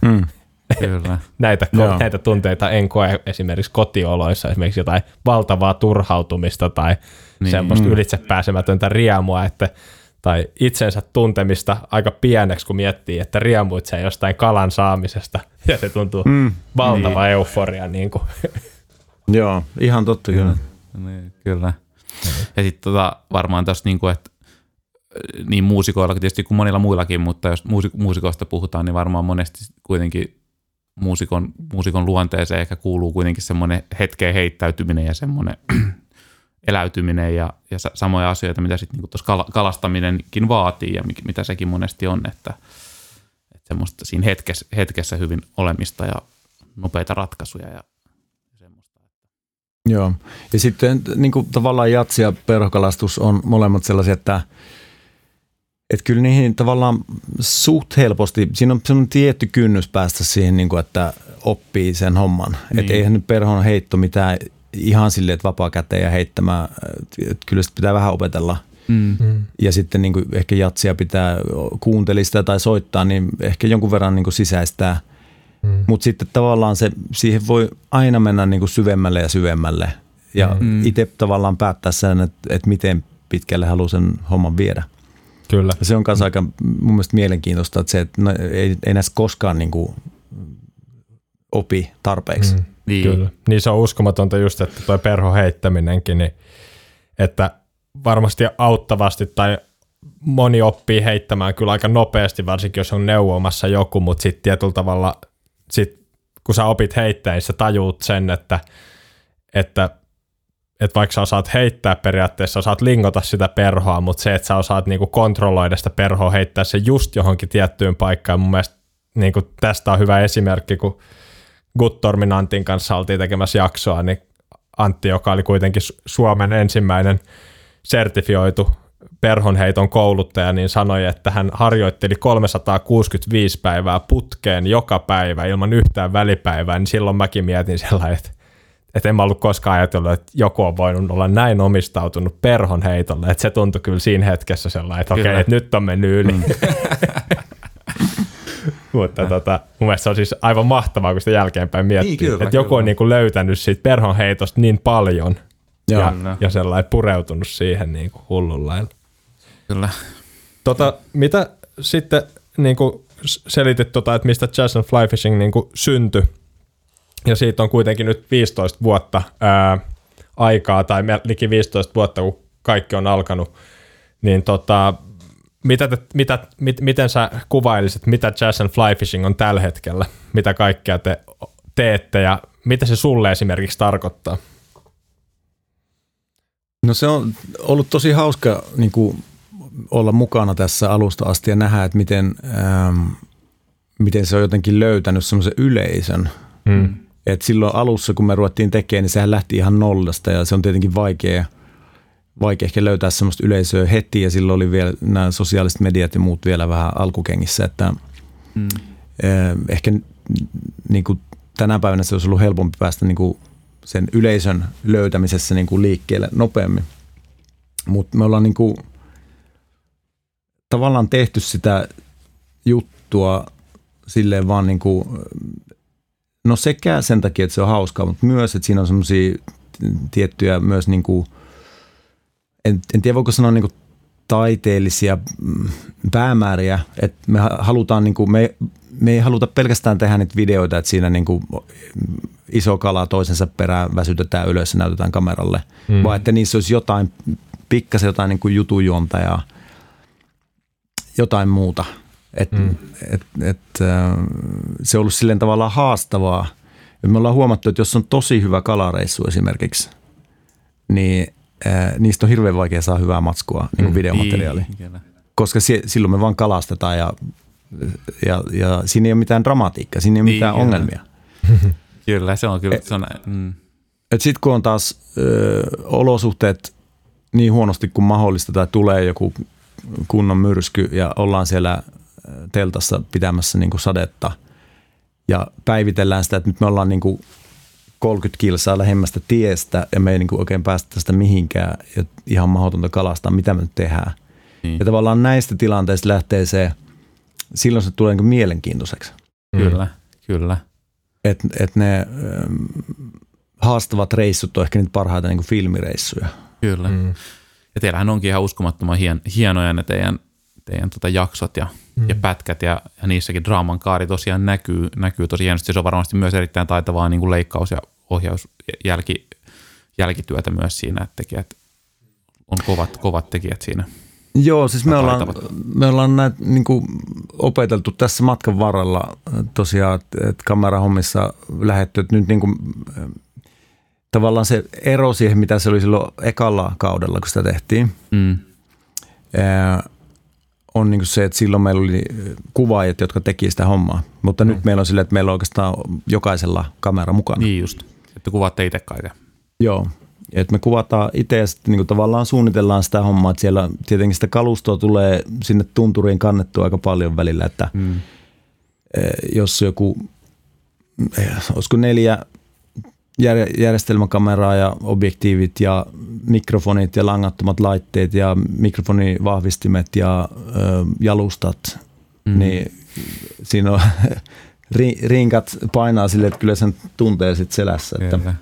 Mm. Kyllä. näitä, ko- näitä tunteita en koe esimerkiksi kotioloissa, esimerkiksi jotain valtavaa turhautumista tai niin. semmoista mm. ylitsepääsemätöntä riemua, että tai itsensä tuntemista aika pieneksi, kun miettii, että riemuitsee jostain kalan saamisesta, ja se tuntuu mm, valtava niin. euforia. Niin kuin. Joo, ihan totta kyllä. Niin, kyllä. Ja sitten tota, varmaan tuossa, niin kuin, että niin muusikoilla tietysti kuin monilla muillakin, mutta jos muusikoista puhutaan, niin varmaan monesti kuitenkin muusikon, muusikon luonteeseen ehkä kuuluu kuitenkin semmoinen hetkeen heittäytyminen ja semmoinen eläytyminen ja, ja samoja asioita, mitä sitten niinku tuossa kalastaminenkin vaatii ja mitä sekin monesti on, että, että semmoista siinä hetkessä, hetkessä hyvin olemista ja nopeita ratkaisuja ja semmoista. Joo, ja sitten niin kuin tavallaan jatsi ja perhokalastus on molemmat sellaisia, että että kyllä niihin tavallaan suht helposti, siinä on semmoinen tietty kynnys päästä siihen, niin kuin, että oppii sen homman. Niin. Että eihän nyt perhon heitto mitään ihan silleen, että vapaa käteen ja heittämään. Että kyllä sitä pitää vähän opetella. Mm. mm. Ja sitten niin kuin ehkä jatsia pitää kuuntelista tai soittaa, niin ehkä jonkun verran niin kuin sisäistää. Mm. Mutta sitten tavallaan se, siihen voi aina mennä niin kuin syvemmälle ja syvemmälle. Ja mm. itse tavallaan päättää sen, että, että miten pitkälle haluaa sen homman viedä. Kyllä. Se on myös aika mun mielestä mielenkiintoista, että se, että no, ei, ei näistä koskaan niin kuin opi tarpeeksi. Mm. Niin. Kyllä. Niin se on uskomatonta just, että tuo perho heittäminenkin, niin että varmasti auttavasti tai moni oppii heittämään kyllä aika nopeasti, varsinkin jos on neuvomassa joku, mutta sitten tietyllä tavalla, sit, kun sä opit heittämään, niin sä tajuut sen, että, että että vaikka sä osaat heittää periaatteessa, osaat lingota sitä perhoa, mutta se, että sä osaat niinku kontrolloida sitä perhoa, heittää se just johonkin tiettyyn paikkaan, mun mielestä niinku tästä on hyvä esimerkki, kun Guttormin Antin kanssa oltiin tekemässä jaksoa, niin Antti, joka oli kuitenkin Suomen ensimmäinen sertifioitu perhonheiton kouluttaja, niin sanoi, että hän harjoitteli 365 päivää putkeen joka päivä ilman yhtään välipäivää, niin silloin mäkin mietin sellainen, että, että en mä ollut koskaan ajatellut, että joku on voinut olla näin omistautunut perhonheitolle, että se tuntui kyllä siinä hetkessä sellainen, että okei, okay, että nyt on mennyt yli. Mm. Mutta tota, mun mielestä se on siis aivan mahtavaa, kun sitä jälkeenpäin miettii. Niin, kyllä, että joku kyllä. on niinku löytänyt siitä perhonheitosta niin paljon ja, ja, ja sellainen pureutunut siihen niinku hullun lailla. Kyllä. Tota, mitä sitten niinku selitit, tota, että mistä Jazz and Fly Fishing niinku syntyi, ja siitä on kuitenkin nyt 15 vuotta ää, aikaa, tai liki 15 vuotta, kun kaikki on alkanut, niin tota, mitä te, mitä, mit, miten sä kuvailisit, mitä Jazz and Fly Fishing on tällä hetkellä? Mitä kaikkea te teette ja mitä se sulle esimerkiksi tarkoittaa? No se on ollut tosi hauska niin kuin, olla mukana tässä alusta asti ja nähdä, että miten, ähm, miten se on jotenkin löytänyt semmoisen yleisön. Hmm. Et silloin alussa, kun me ruvettiin tekemään, niin sehän lähti ihan nollasta ja se on tietenkin vaikea – vaikea ehkä löytää semmoista yleisöä heti ja silloin oli vielä nämä sosiaaliset mediat ja muut vielä vähän alkukengissä, että mm. ehkä niin kuin tänä päivänä se olisi ollut helpompi päästä niin kuin sen yleisön löytämisessä niin kuin liikkeelle nopeammin. Mutta me ollaan niin kuin tavallaan tehty sitä juttua silleen vaan niin kuin, no sekä sen takia, että se on hauskaa, mutta myös, että siinä on semmoisia tiettyjä myös niin kuin – en, en tiedä voiko sanoa niin kuin taiteellisia mm, päämääriä, että me halutaan, niin kuin, me, me ei haluta pelkästään tehdä niitä videoita, että siinä niin kuin iso kala toisensa perään väsytetään ylös ja näytetään kameralle, mm. vaan että niissä olisi jotain, pikkasen jotain niin kuin jutujuonta ja jotain muuta. Et, mm. et, et, se on ollut silleen tavallaan haastavaa. me ollaan huomattu, että jos on tosi hyvä kalareissu esimerkiksi, niin – niistä on hirveän vaikea saada hyvää matskua niin kuin mm, videomateriaalia. Niin, Koska se, silloin me vaan kalastetaan ja, ja, ja siinä ei ole mitään dramatiikkaa, siinä ei ole niin, mitään kyllä. ongelmia. kyllä, se on kyllä. Se on, mm. Sitten kun on taas ö, olosuhteet niin huonosti kuin mahdollista tai tulee joku kunnon myrsky ja ollaan siellä teltassa pitämässä niin kuin sadetta ja päivitellään sitä, että nyt me ollaan niin kuin 30 kilsaa lähemmästä tiestä ja me ei niin kuin oikein päästä tästä mihinkään ja ihan mahdotonta kalastaa, mitä me nyt tehdään. Niin. Ja tavallaan näistä tilanteista lähtee se, silloin se tulee niin mielenkiintoiseksi. Mm. Kyllä, kyllä. Että et ne ähm, haastavat reissut on ehkä niitä parhaita niin kuin filmireissuja. Kyllä. Mm. Ja teillähän onkin ihan uskomattoman hien, hienoja ne teidän, teidän tota jaksot ja, mm. ja pätkät ja, ja niissäkin draaman kaari tosiaan näkyy, näkyy tosi hienosti. Se on varmasti myös erittäin taitavaa niin kuin leikkaus- ja ohjaus, jälki, jälkityötä myös siinä, että tekijät on kovat, kovat tekijät siinä. Joo, siis me ollaan, me ollaan näitä niin kuin opeteltu tässä matkan varrella tosiaan, että kamerahommissa lähetty, että nyt niin kuin, tavallaan se ero siihen, mitä se oli silloin ekalla kaudella, kun sitä tehtiin, mm. ää, on niin se, että silloin meillä oli kuvaajat, jotka teki sitä hommaa. Mutta mm. nyt meillä on silleen, että meillä on oikeastaan jokaisella kamera mukana. Niin just, että kuvaatte itse kaiken. Joo, että me kuvataan itse ja sitten niin tavallaan suunnitellaan sitä hommaa, että siellä tietenkin sitä kalustoa tulee sinne tunturiin kannettua aika paljon välillä, että mm. jos joku, olisiko neljä järjestelmäkameraa ja objektiivit ja mikrofonit ja langattomat laitteet ja mikrofonivahvistimet ja ö, jalustat, mm. niin siinä on rinkat painaa sille, että kyllä sen tuntee sitten selässä. Että,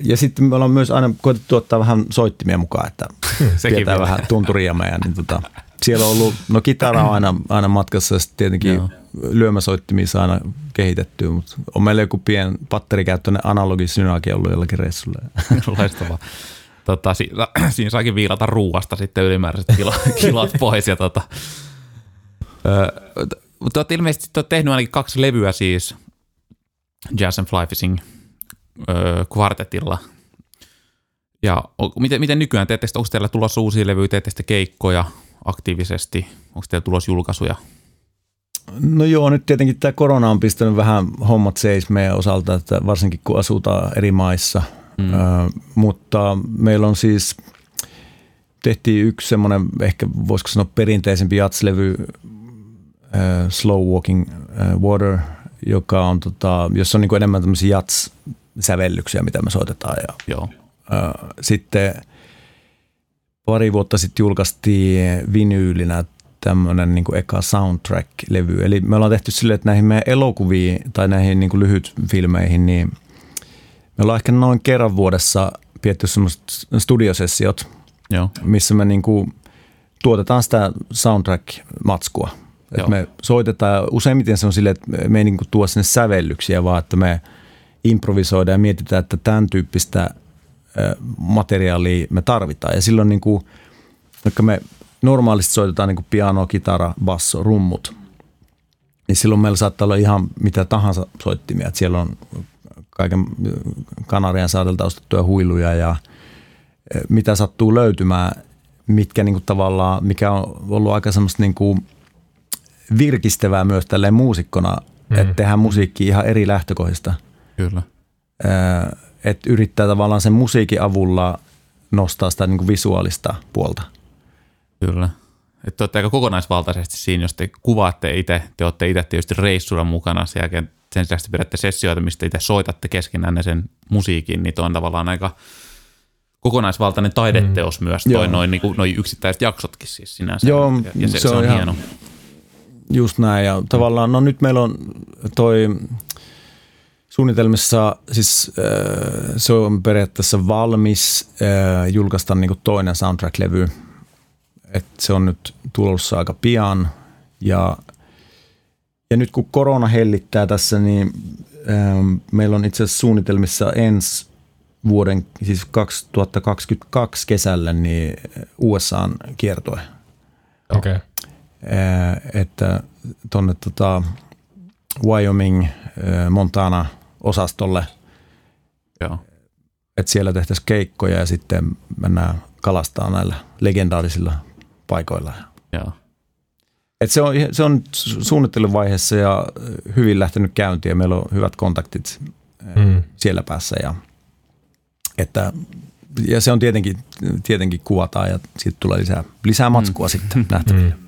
ja sitten me ollaan myös aina koetettu ottaa vähän soittimia mukaan, että tietää vähän tunturia meidän. Niin tota, siellä on ollut, no kitara on aina, aina matkassa ja sitten tietenkin Joo. Lyömäsoittimia aina kehitettyä, mutta on meillä joku pien patterikäyttöinen analogisynaakin ollut jollakin reissulla. Loistavaa. Tota, siinä, siinä saakin viilata ruuasta sitten ylimääräiset kilot, kilot pois. Ja tota, mutta olet ilmeisesti olet tehnyt ainakin kaksi levyä siis Jazz and Fly Fishing kvartetilla. Ja miten, miten nykyään teette, onko teillä tulossa uusia levyjä, teette keikkoja aktiivisesti, onko teillä tulossa julkaisuja? No joo, nyt tietenkin tämä korona on pistänyt vähän hommat seis meidän osalta, että varsinkin kun asutaan eri maissa. Mm. Ö, mutta meillä on siis, tehtiin yksi semmoinen, ehkä voisiko sanoa perinteisempi jatslevy, Slow Walking Water, joka on, tota, jossa on niin enemmän tämmöisiä jats sävellyksiä, mitä me soitetaan. Ja, Joo. Ö, sitten pari vuotta sitten julkaistiin vinyylinä tämmöinen niin eka soundtrack-levy. Eli me ollaan tehty silleen, että näihin meidän elokuviin tai näihin niin lyhyt filmeihin, niin me ollaan ehkä noin kerran vuodessa pietty semmoiset studiosessiot, Joo. missä me niin kuin tuotetaan sitä soundtrack-matskua. Että me soitetaan, useimmiten se on silleen, että me ei niin kuin tuo sinne sävellyksiä, vaan että me – improvisoida ja mietitään, että tämän tyyppistä materiaalia me tarvitaan. Ja silloin niin kuin, vaikka me normaalisti soitetaan niin kuin piano, kitara, basso, rummut, niin silloin meillä saattaa olla ihan mitä tahansa soittimia. Että siellä on kaiken Kanarian saadelta ostettuja huiluja ja mitä sattuu löytymään, mitkä niin kuin tavallaan, mikä on ollut aika semmoista niin kuin virkistävää myös tälleen muusikkona, mm. että tehdään musiikki ihan eri lähtökohdista – Kyllä. Että yrittää tavallaan sen musiikin avulla nostaa sitä niin kuin visuaalista puolta. Kyllä. Että olette aika kokonaisvaltaisesti siinä, jos te kuvaatte itse, te olette itse tietysti reissulla mukana, sen jälkeen sen lisäksi pidätte sessioita, mistä itse soitatte keskenään sen musiikin, niin on tavallaan aika kokonaisvaltainen taideteos mm. myös, toi noin, niin kuin, noin yksittäiset jaksotkin siis sinänsä. Joo, ja se, se, on, se on hieno. Just näin, ja tavallaan, no nyt meillä on toi suunnitelmissa siis äh, se on periaatteessa valmis äh, julkaista niin kuin toinen soundtrack-levy. Et se on nyt tulossa aika pian ja, ja nyt kun korona hellittää tässä, niin äh, meillä on itse asiassa suunnitelmissa ensi vuoden, siis 2022 kesällä, niin USAn kiertoe. Okei. Okay. Että tuonne tota Wyoming, Montana – osastolle. Joo. Että siellä tehtäisiin keikkoja ja sitten mennään kalastaa näillä legendaarisilla paikoilla. Joo. Et se, on, se on suunnitteluvaiheessa ja hyvin lähtenyt käyntiin ja meillä on hyvät kontaktit mm. siellä päässä. Ja, että, ja se on tietenkin, tietenkin kuvataan ja siitä tulee lisää, lisää matskua mm. sitten nähtäville. Mm.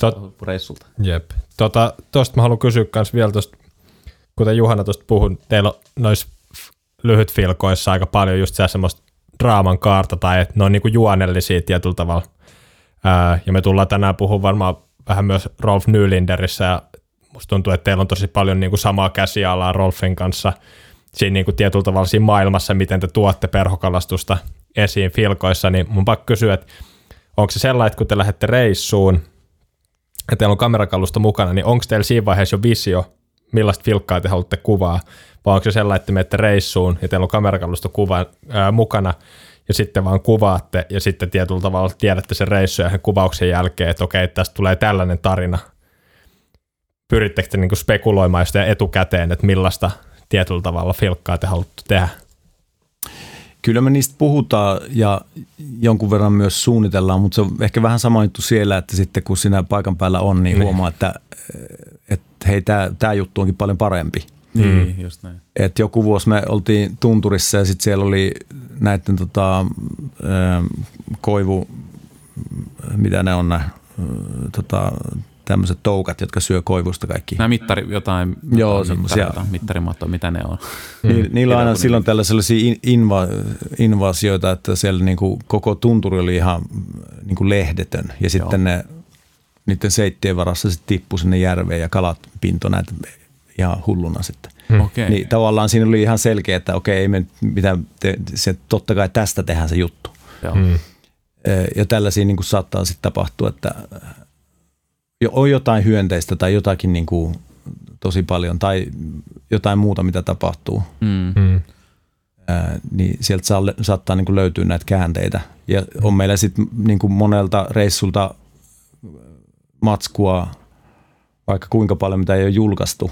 Tot, reissulta. Jep. Tuosta tota, mä haluan kysyä myös vielä tuosta kuten Juhana tuosta puhun, teillä on noissa lyhyt filkoissa aika paljon just semmoista draaman kaarta tai että ne on niinku juonellisia tietyllä tavalla. Ja me tullaan tänään puhumaan varmaan vähän myös Rolf Nylinderissä ja musta tuntuu, että teillä on tosi paljon niinku samaa käsialaa Rolfin kanssa siinä niinku tietyllä tavalla siinä maailmassa, miten te tuotte perhokalastusta esiin filkoissa, niin mun pakko kysyä, että onko se sellainen, että kun te lähdette reissuun ja teillä on kamerakalusta mukana, niin onko teillä siinä vaiheessa jo visio millaista filkkaa te haluatte kuvaa, vai onko se sellainen, että menette reissuun ja teillä on kamerakalusto kuva ää, mukana ja sitten vaan kuvaatte ja sitten tietyllä tavalla tiedätte sen reissu ja kuvauksen jälkeen, että okei, tästä tulee tällainen tarina. Pyrittekö te niin spekuloimaan sitä etukäteen, että millaista tietyllä tavalla filkkaa te haluatte tehdä? Kyllä me niistä puhutaan ja jonkun verran myös suunnitellaan, mutta se on ehkä vähän sama juttu siellä, että sitten kun sinä paikan päällä on, niin, niin. huomaa, että, että hei, tämä juttu onkin paljon parempi. Niin, mm. just näin. Et joku vuosi me oltiin tunturissa ja sitten siellä oli näiden tota, koivu, mitä ne on nämä, tota, tämmöiset toukat, jotka syö koivusta kaikki. Nämä mittari, jotain Joo, semmoisia. mittarimattoja, mitä ne on? Ni, niillä on aina silloin tällaisia inva, invasioita, että siellä niinku koko tunturi oli ihan niinku lehdetön ja sitten Joo. ne niiden seittien varassa sitten tippui sinne järveen ja kalat pinto näitä ihan hulluna sitten. Hmm. Okay. Niin tavallaan siinä oli ihan selkeä, että okei, ei me mitään, te, se, totta kai tästä tehdään se juttu. Joo. Hmm. Ja tällaisia niin kuin saattaa sitten tapahtua, että on jotain hyönteistä tai jotakin niin kuin tosi paljon tai jotain muuta, mitä tapahtuu. Mm. Mm. Ää, niin sieltä saa, saattaa niin kuin löytyä näitä käänteitä. Ja on meillä sitten niin kuin monelta reissulta matskua vaikka kuinka paljon, mitä ei ole julkaistu,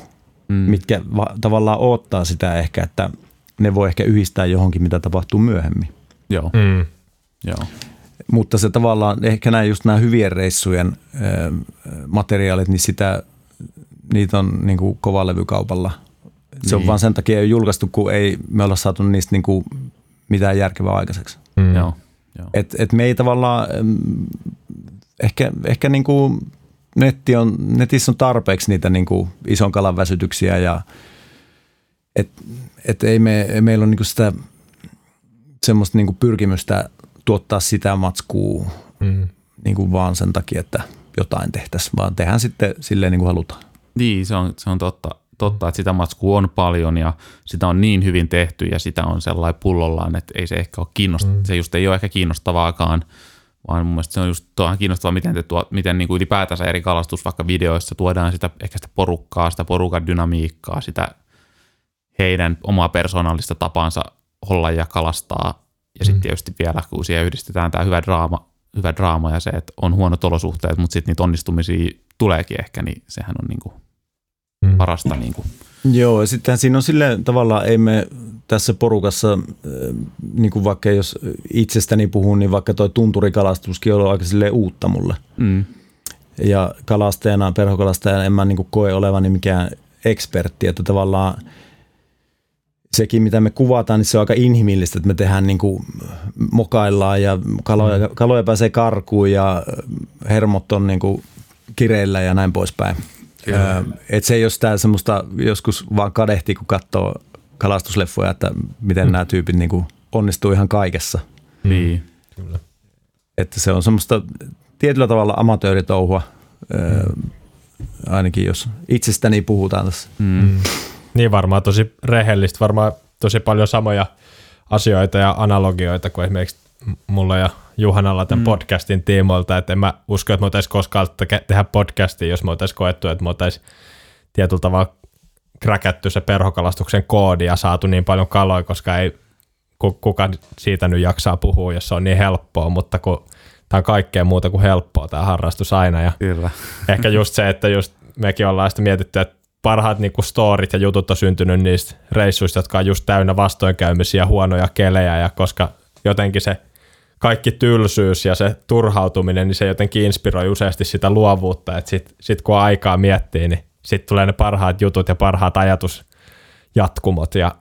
mm. mitkä va- tavallaan odottaa sitä ehkä, että ne voi ehkä yhdistää johonkin, mitä tapahtuu myöhemmin. Joo. Mm. Joo. Mutta se tavallaan, ehkä nämä just nämä hyvien reissujen ö, materiaalit, niin sitä, niitä on niin kuin kovalevykaupalla. Se niin. on vaan sen takia ei julkaistu, kun ei me olla saatu niistä niin kuin mitään järkevää aikaiseksi. Mm. Joo. Et, et me ei tavallaan, ehkä, ehkä niin kuin netti on, netissä on tarpeeksi niitä niin kuin ison kalan väsytyksiä ja et, et ei me, meillä ole niin kuin sitä semmoista niin kuin pyrkimystä tuottaa sitä matskua mm. niin kuin vaan sen takia, että jotain tehtäisiin, vaan tehdään sitten silleen niin kuin halutaan. Niin, se on, se on totta, totta, että sitä matskua on paljon ja sitä on niin hyvin tehty ja sitä on sellainen pullollaan, että ei se ehkä ole kiinnostavaa, mm. se just ei ole ehkä kiinnostavaakaan, vaan mun mielestä se on just tuohan kiinnostavaa, miten, te tuo, miten niin kuin ylipäätänsä eri kalastus vaikka videoissa tuodaan sitä, ehkä sitä porukkaa, sitä porukan dynamiikkaa, sitä heidän omaa persoonallista tapansa olla ja kalastaa. Ja sitten mm. tietysti vielä, kun siihen yhdistetään tämä hyvä draama, hyvä draama ja se, että on huonot olosuhteet, mutta sitten niitä onnistumisia tuleekin ehkä, niin sehän on niin kuin mm. parasta. Niin kuin. Joo, ja sittenhän siinä on silleen tavallaan, ei me tässä porukassa, äh, niin kuin vaikka jos itsestäni puhun, niin vaikka toi tunturikalastuskin on aika silleen uutta mulle. Mm. Ja kalastajana, perhokalastajana en mä niin kuin koe olevani mikään ekspertti, että tavallaan sekin, mitä me kuvataan, niin se on aika inhimillistä, että me tehdään niin kuin mokaillaan ja kaloja, mm. kaloja pääsee karkuun ja hermot on niin kuin kireillä ja näin poispäin. Öö, et se ei ole sitä semmoista joskus vaan kadehti, kun katsoo kalastusleffoja, että miten mm. nämä tyypit niin kuin onnistuu ihan kaikessa. Niin, kyllä. Että se on semmoista tietyllä tavalla amatööritouhua, öö, ainakin jos itsestäni puhutaan tässä. Mm. Niin varmaan tosi rehellistä, varmaan tosi paljon samoja asioita ja analogioita kuin esimerkiksi mulla ja Juhanalla tämän mm. podcastin tiimoilta, että en mä usko, että me oltaisiin koskaan tehdä podcastia, jos me oltaisiin koettu, että me oltaisiin tietyllä tavalla kräkätty se perhokalastuksen koodi ja saatu niin paljon kaloja, koska ei kuka siitä nyt jaksaa puhua, jos se on niin helppoa, mutta kun tämä on kaikkea muuta kuin helppoa tämä harrastus aina. Ja Kyllä. Ehkä just se, että just mekin ollaan sitä mietitty, että parhaat niinku storit ja jutut on syntynyt niistä reissuista, jotka on just täynnä vastoinkäymisiä, huonoja kelejä ja koska jotenkin se kaikki tylsyys ja se turhautuminen, niin se jotenkin inspiroi useasti sitä luovuutta, että sit, sit kun aikaa miettii, niin sitten tulee ne parhaat jutut ja parhaat ajatusjatkumot ja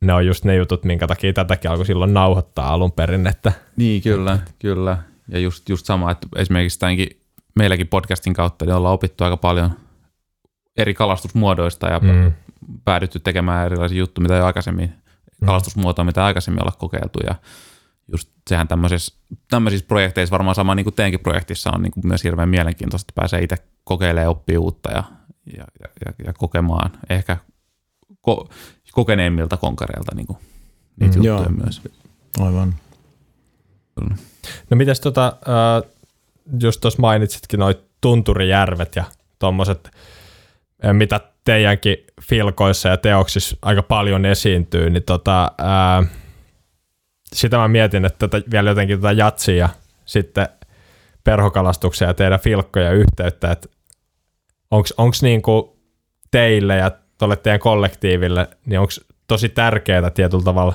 ne on just ne jutut, minkä takia tätäkin alkoi silloin nauhoittaa alun perin. Että, niin, kyllä, kyllä. Ja just, just sama, että esimerkiksi tämänkin, meilläkin podcastin kautta niin ollaan opittu aika paljon eri kalastusmuodoista ja mm. päädytty tekemään erilaisia juttuja, mitä jo aikaisemmin, mm. kalastusmuotoa, mitä aikaisemmin olla kokeiltu ja just sehän tämmöisissä, tämmöisissä projekteissa, varmaan sama niin kuin teidänkin projektissa on niin kuin myös hirveän mielenkiintoista, että pääsee itse kokeilemaan oppia uutta ja, ja, ja, ja kokemaan ehkä ko, kokeneemmilta konkareilta niin kuin, niitä mm, juttuja joo. myös. Aivan. No mites tota, äh, just tuossa mainitsitkin noin tunturijärvet ja tuommoiset, mitä teidänkin filkoissa ja teoksissa aika paljon esiintyy, niin tota, ää, sitä mä mietin, että tätä, vielä jotenkin tätä jatsia ja sitten perhokalastuksia ja teidän filkkoja yhteyttä, että onko niinku teille ja tuolle teidän kollektiiville, niin onko tosi tärkeää tietyllä tavalla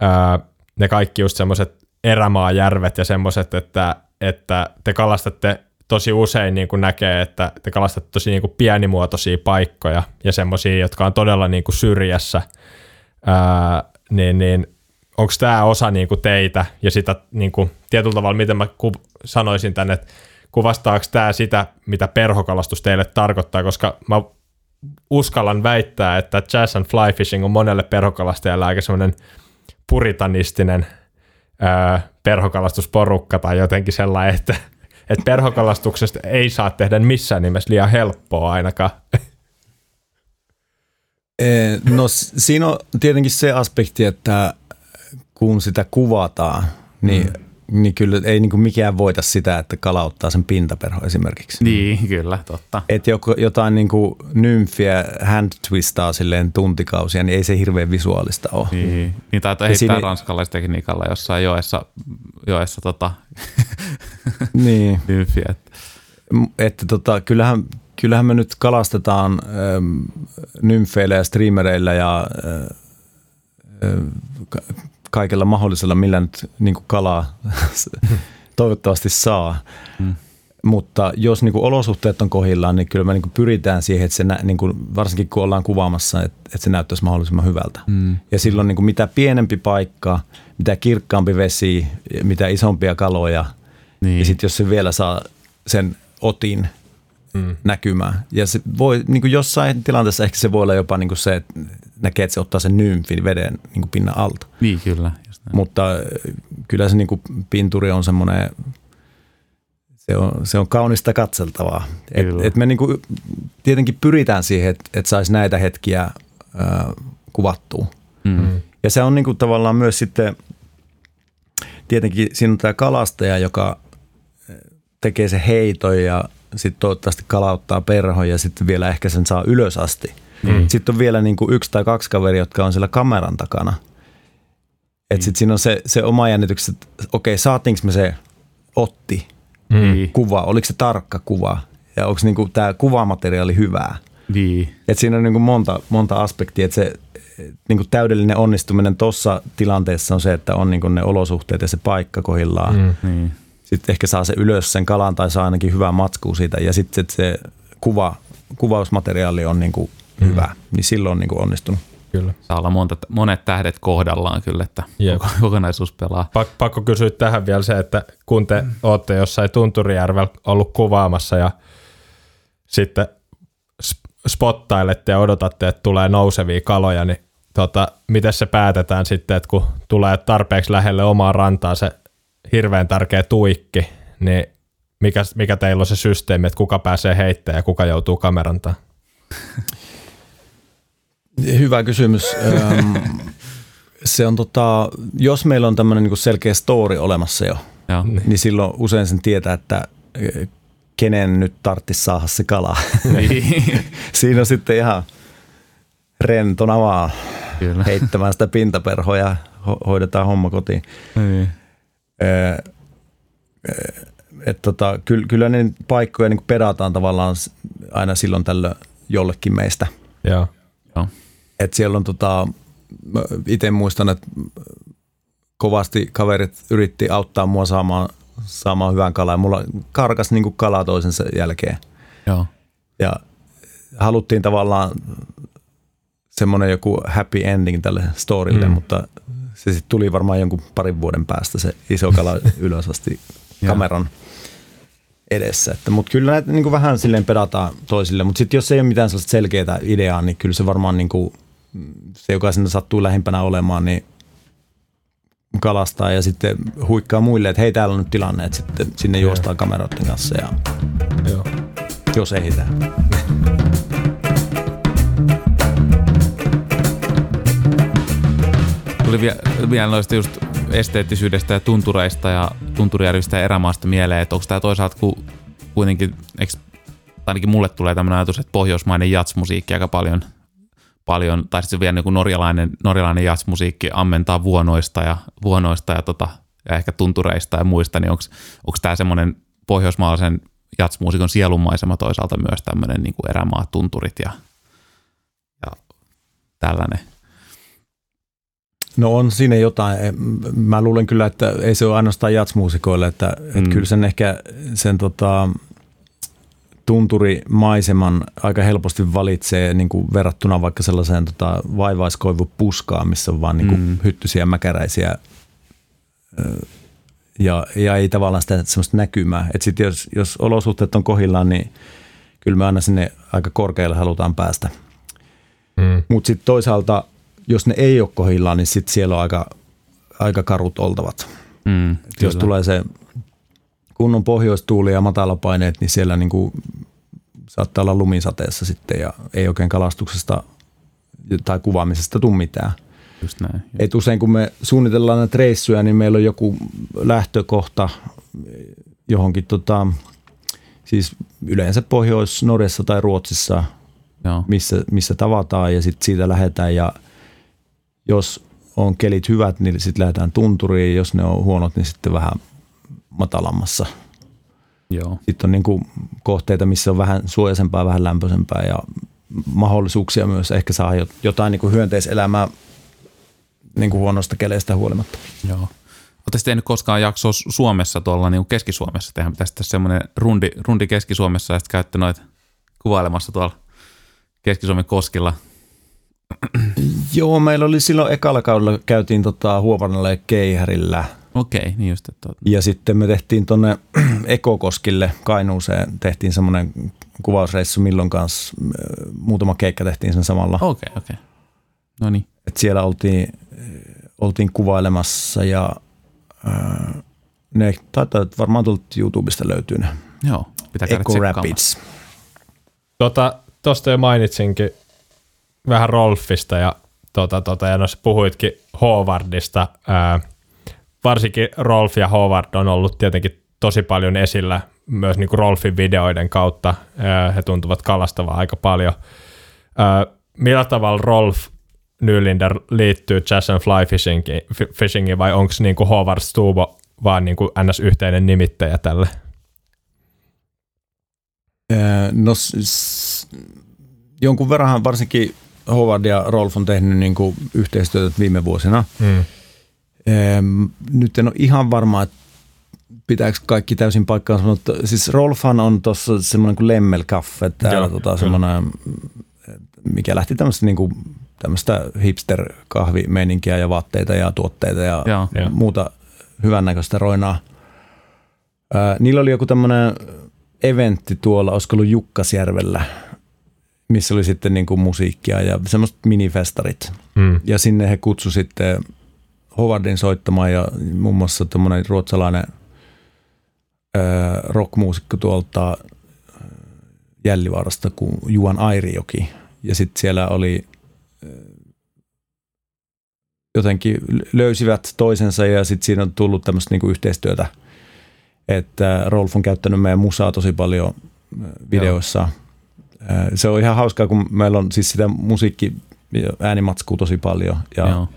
ää, ne kaikki just semmoiset erämaajärvet ja semmoiset, että, että te kalastatte tosi usein niin kuin näkee, että te kalastatte tosi niin kuin pienimuotoisia paikkoja ja semmoisia, jotka on todella niin kuin syrjässä, ää, niin, niin onko tämä osa niin kuin teitä ja sitä niin kuin, tietyllä tavalla, miten mä ku, sanoisin tänne, että kuvastaako tämä sitä, mitä perhokalastus teille tarkoittaa, koska mä uskallan väittää, että jazz and fly fishing on monelle perhokalastajalle aika semmoinen puritanistinen öö, perhokalastusporukka tai jotenkin sellainen, että, että perhokalastuksesta ei saa tehdä missään nimessä liian helppoa ainakaan. No siinä on tietenkin se aspekti, että kun sitä kuvataan, niin mm niin kyllä ei niin kuin mikään voita sitä, että kalauttaa sen pintaperho esimerkiksi. Niin, kyllä, totta. Että jotain niin kuin nymfiä hand twistaa silleen tuntikausia, niin ei se hirveän visuaalista ole. Niin, niin taitaa heittää siinä... ranskalaistekniikalla jossain joessa, joessa tota, niin. nymfiä. Että, että tota, kyllähän, kyllähän me nyt kalastetaan ähm, nymfeillä ja streamereillä ja äh, kaikella mahdollisella, millä nyt niin kuin kalaa toivottavasti saa. Mm. Mutta jos niin kuin olosuhteet on kohillaan, niin kyllä me niin kuin pyritään siihen, että se nä, niin kuin, varsinkin kun ollaan kuvaamassa, että, että se näyttäisi mahdollisimman hyvältä. Mm. Ja silloin niin kuin mitä pienempi paikka, mitä kirkkaampi vesi, mitä isompia kaloja, niin. ja sitten jos se vielä saa sen otin mm. näkymään. Ja se voi, niin kuin jossain tilanteessa ehkä se voi olla jopa niin kuin se, että näkee, että se ottaa sen nymfin veden niin kuin pinnan alta. Niin, kyllä. Mutta äh, kyllä se niin kuin pinturi on semmoinen, se on, se on kaunista katseltavaa. Et, et me niin kuin, tietenkin pyritään siihen, että et saisi näitä hetkiä äh, kuvattua. Mm. Ja se on niin kuin tavallaan myös sitten, tietenkin siinä on tämä kalastaja, joka tekee se heiton ja sitten toivottavasti kalauttaa perhon ja sitten vielä ehkä sen saa ylös asti. Mm. Sitten on vielä niin kuin yksi tai kaksi kaveria, jotka on siellä kameran takana. Että mm. sitten siinä on se, se oma jännitys, että okei, saatiinko me se otti mm. kuva, oliko se tarkka kuva ja onko niinku tämä kuvamateriaali hyvää. Niin. Et siinä on niinku monta, monta aspektia, että se niinku täydellinen onnistuminen tuossa tilanteessa on se, että on niinku ne olosuhteet ja se paikka kohillaan. Mm. Niin. Sitten ehkä saa se ylös sen kalan tai saa ainakin hyvää matskua siitä ja sitten se kuva, kuvausmateriaali on niinku mm. hyvä, niin silloin on niinku onnistunut. Kyllä. Saa olla monta, monet tähdet kohdallaan kyllä, että Jep. kokonaisuus pelaa. Pak, pakko kysyä tähän vielä se, että kun te mm. olette jossain Tunturijärvellä ollut kuvaamassa ja sitten spottailette ja odotatte, että tulee nousevia kaloja, niin tota, miten se päätetään sitten, että kun tulee tarpeeksi lähelle omaa rantaa se hirveän tärkeä tuikki, niin mikä, mikä teillä on se systeemi, että kuka pääsee heittämään ja kuka joutuu kamerantaan? Hyvä kysymys. se on tota, jos meillä on tämmöinen niin selkeä story olemassa jo, ja. niin silloin usein sen tietää, että e, kenen nyt tarttisi saada se kala. Niin. Siinä on sitten ihan rentona vaan Kyllä. heittämään sitä pintaperhoa ja ho- hoidetaan homma kotiin. Niin. Et tota, kyllä, kyllä ne paikkoja niin pedataan tavallaan aina silloin tällöin jollekin meistä. Joo. Joo. Et siellä on tota, itse muistan, että kovasti kaverit yritti auttaa mua saamaan, saamaan hyvän kalan. Mulla karkas niin kuin kala toisensa jälkeen. Joo. Ja haluttiin tavallaan semmoinen joku happy ending tälle storille, mm. mutta se sitten tuli varmaan jonkun parin vuoden päästä se iso kala ylös asti kameran edessä. Mutta kyllä näitä niin vähän silleen pedataan toisille, mutta sitten jos ei ole mitään sellaista selkeää ideaa, niin kyllä se varmaan niin kuin se, joka sinne sattuu lähimpänä olemaan, niin kalastaa ja sitten huikkaa muille, että hei täällä on nyt tilanne, että sitten sinne juostaan kameroiden kanssa ja Joo. jos ehditään. Tuli vielä noista just esteettisyydestä ja tuntureista ja tunturijärvistä ja erämaasta mieleen, että onko tämä toisaalta kun kuitenkin, eikö, ainakin mulle tulee tämmöinen ajatus, että pohjoismainen jatsmusiikki aika paljon paljon, tai sitten vielä niin norjalainen, norjalainen jazzmusiikki ammentaa vuonoista ja, vuonoista ja, tota, ja ehkä tuntureista ja muista, niin onko tämä semmoinen pohjoismaalaisen jatsmuusikon sielunmaisema toisaalta myös tämmöinen niin kuin erämaat, tunturit ja, ja tällainen. No on siinä jotain. Mä luulen kyllä, että ei se ole ainoastaan jatsmuusikoille, että, mm. että kyllä sen ehkä sen tota, tunturimaiseman aika helposti valitsee niin kuin verrattuna vaikka sellaiseen tota, vaivaiskoivupuskaan, missä on vaan niin kuin mm. hyttysiä mäkäräisiä ja, ja ei tavallaan sitä semmoista näkymää. Että sit jos, jos olosuhteet on kohillaan, niin kyllä me aina sinne aika korkealle halutaan päästä. Mm. Mutta sitten toisaalta, jos ne ei ole kohillaan, niin sitten siellä on aika, aika karut oltavat. Mm, jos tulee se kunnon pohjoistuuli ja matalapaineet, niin siellä niinku saattaa olla lumisateessa sitten ja ei oikein kalastuksesta tai kuvaamisesta tule mitään. Just näin. Et usein kun me suunnitellaan näitä reissuja, niin meillä on joku lähtökohta johonkin, tota, siis yleensä Pohjois-Norjassa tai Ruotsissa, Joo. Missä, missä tavataan ja sitten siitä lähdetään ja jos on kelit hyvät, niin sitten lähdetään tunturiin, jos ne on huonot, niin sitten vähän matalammassa. Joo. Sitten on niin kuin kohteita, missä on vähän suojaisempaa, vähän lämpöisempää ja mahdollisuuksia myös ehkä saa jotain niin kuin hyönteiselämää niin kuin huonosta keleistä huolimatta. Joo. Oletteko tehnyt koskaan jaksoa Suomessa tuolla niin Keski-Suomessa? Tehän pitäisi tässä semmoinen rundi, rundi Keski-Suomessa ja sitten käytte noita kuvailemassa tuolla Keski-Suomen koskilla. Joo, meillä oli silloin ekalla kaudella käytiin tota Huovanalla ja Keihärillä. Okei, okay, niin just. Että... Ja sitten me tehtiin tuonne Ekokoskille Kainuuseen, tehtiin semmoinen kuvausreissu Millon kanssa. Muutama keikka tehtiin sen samalla. Okei, okay, okei. Okay. No niin. Et siellä oltiin oltiin kuvailemassa ja ää, ne taitaa varmaan tuolta YouTubesta löytyy ne. Joo, pitää käydä Eco Rapids. Tota, tosta jo mainitsinkin vähän Rolfista ja, tota, tota, ja noissa puhuitkin Howardista. Ää, varsinkin Rolf ja Howard on ollut tietenkin tosi paljon esillä myös niin kuin Rolfin videoiden kautta. Ää, he tuntuvat kalastavaa aika paljon. Ää, millä tavalla Rolf Nylinder liittyy Jazz and Fly Fishingiin, fishingiin vai onko niinku Howard Stubo vaan niinku ns. yhteinen nimittäjä tälle? No s- jonkun verran varsinkin Howard ja Rolf on tehnyt niinku yhteistyötä viime vuosina. Hmm. Nyt en ole ihan varma, että pitääkö kaikki täysin paikkaansa, mutta siis Rolfan on tuossa semmoinen kuin Lemmel Cafe, täällä tota, semmoinen, mikä lähti tämmöistä niinku tämmöistä hipster-kahvimeininkiä ja vaatteita ja tuotteita ja Joo. muuta hyvännäköistä roinaa. Ää, niillä oli joku tämmöinen eventti tuolla, olisiko ollut Jukkasjärvellä, missä oli sitten niin kuin musiikkia ja semmoiset minifestarit. Mm. Ja sinne he kutsu sitten Howardin soittamaan ja muun muassa tämmöinen ruotsalainen ää, rockmuusikko tuolta Jällivaarasta kuin Juan Airijoki. Ja sitten siellä oli jotenkin löysivät toisensa ja sitten siinä on tullut tämmöistä niinku yhteistyötä, että Rolf on käyttänyt meidän musaa tosi paljon videoissa. Joo. Se on ihan hauskaa, kun meillä on siis sitä musiikki äänimatskua tosi paljon ja Joo.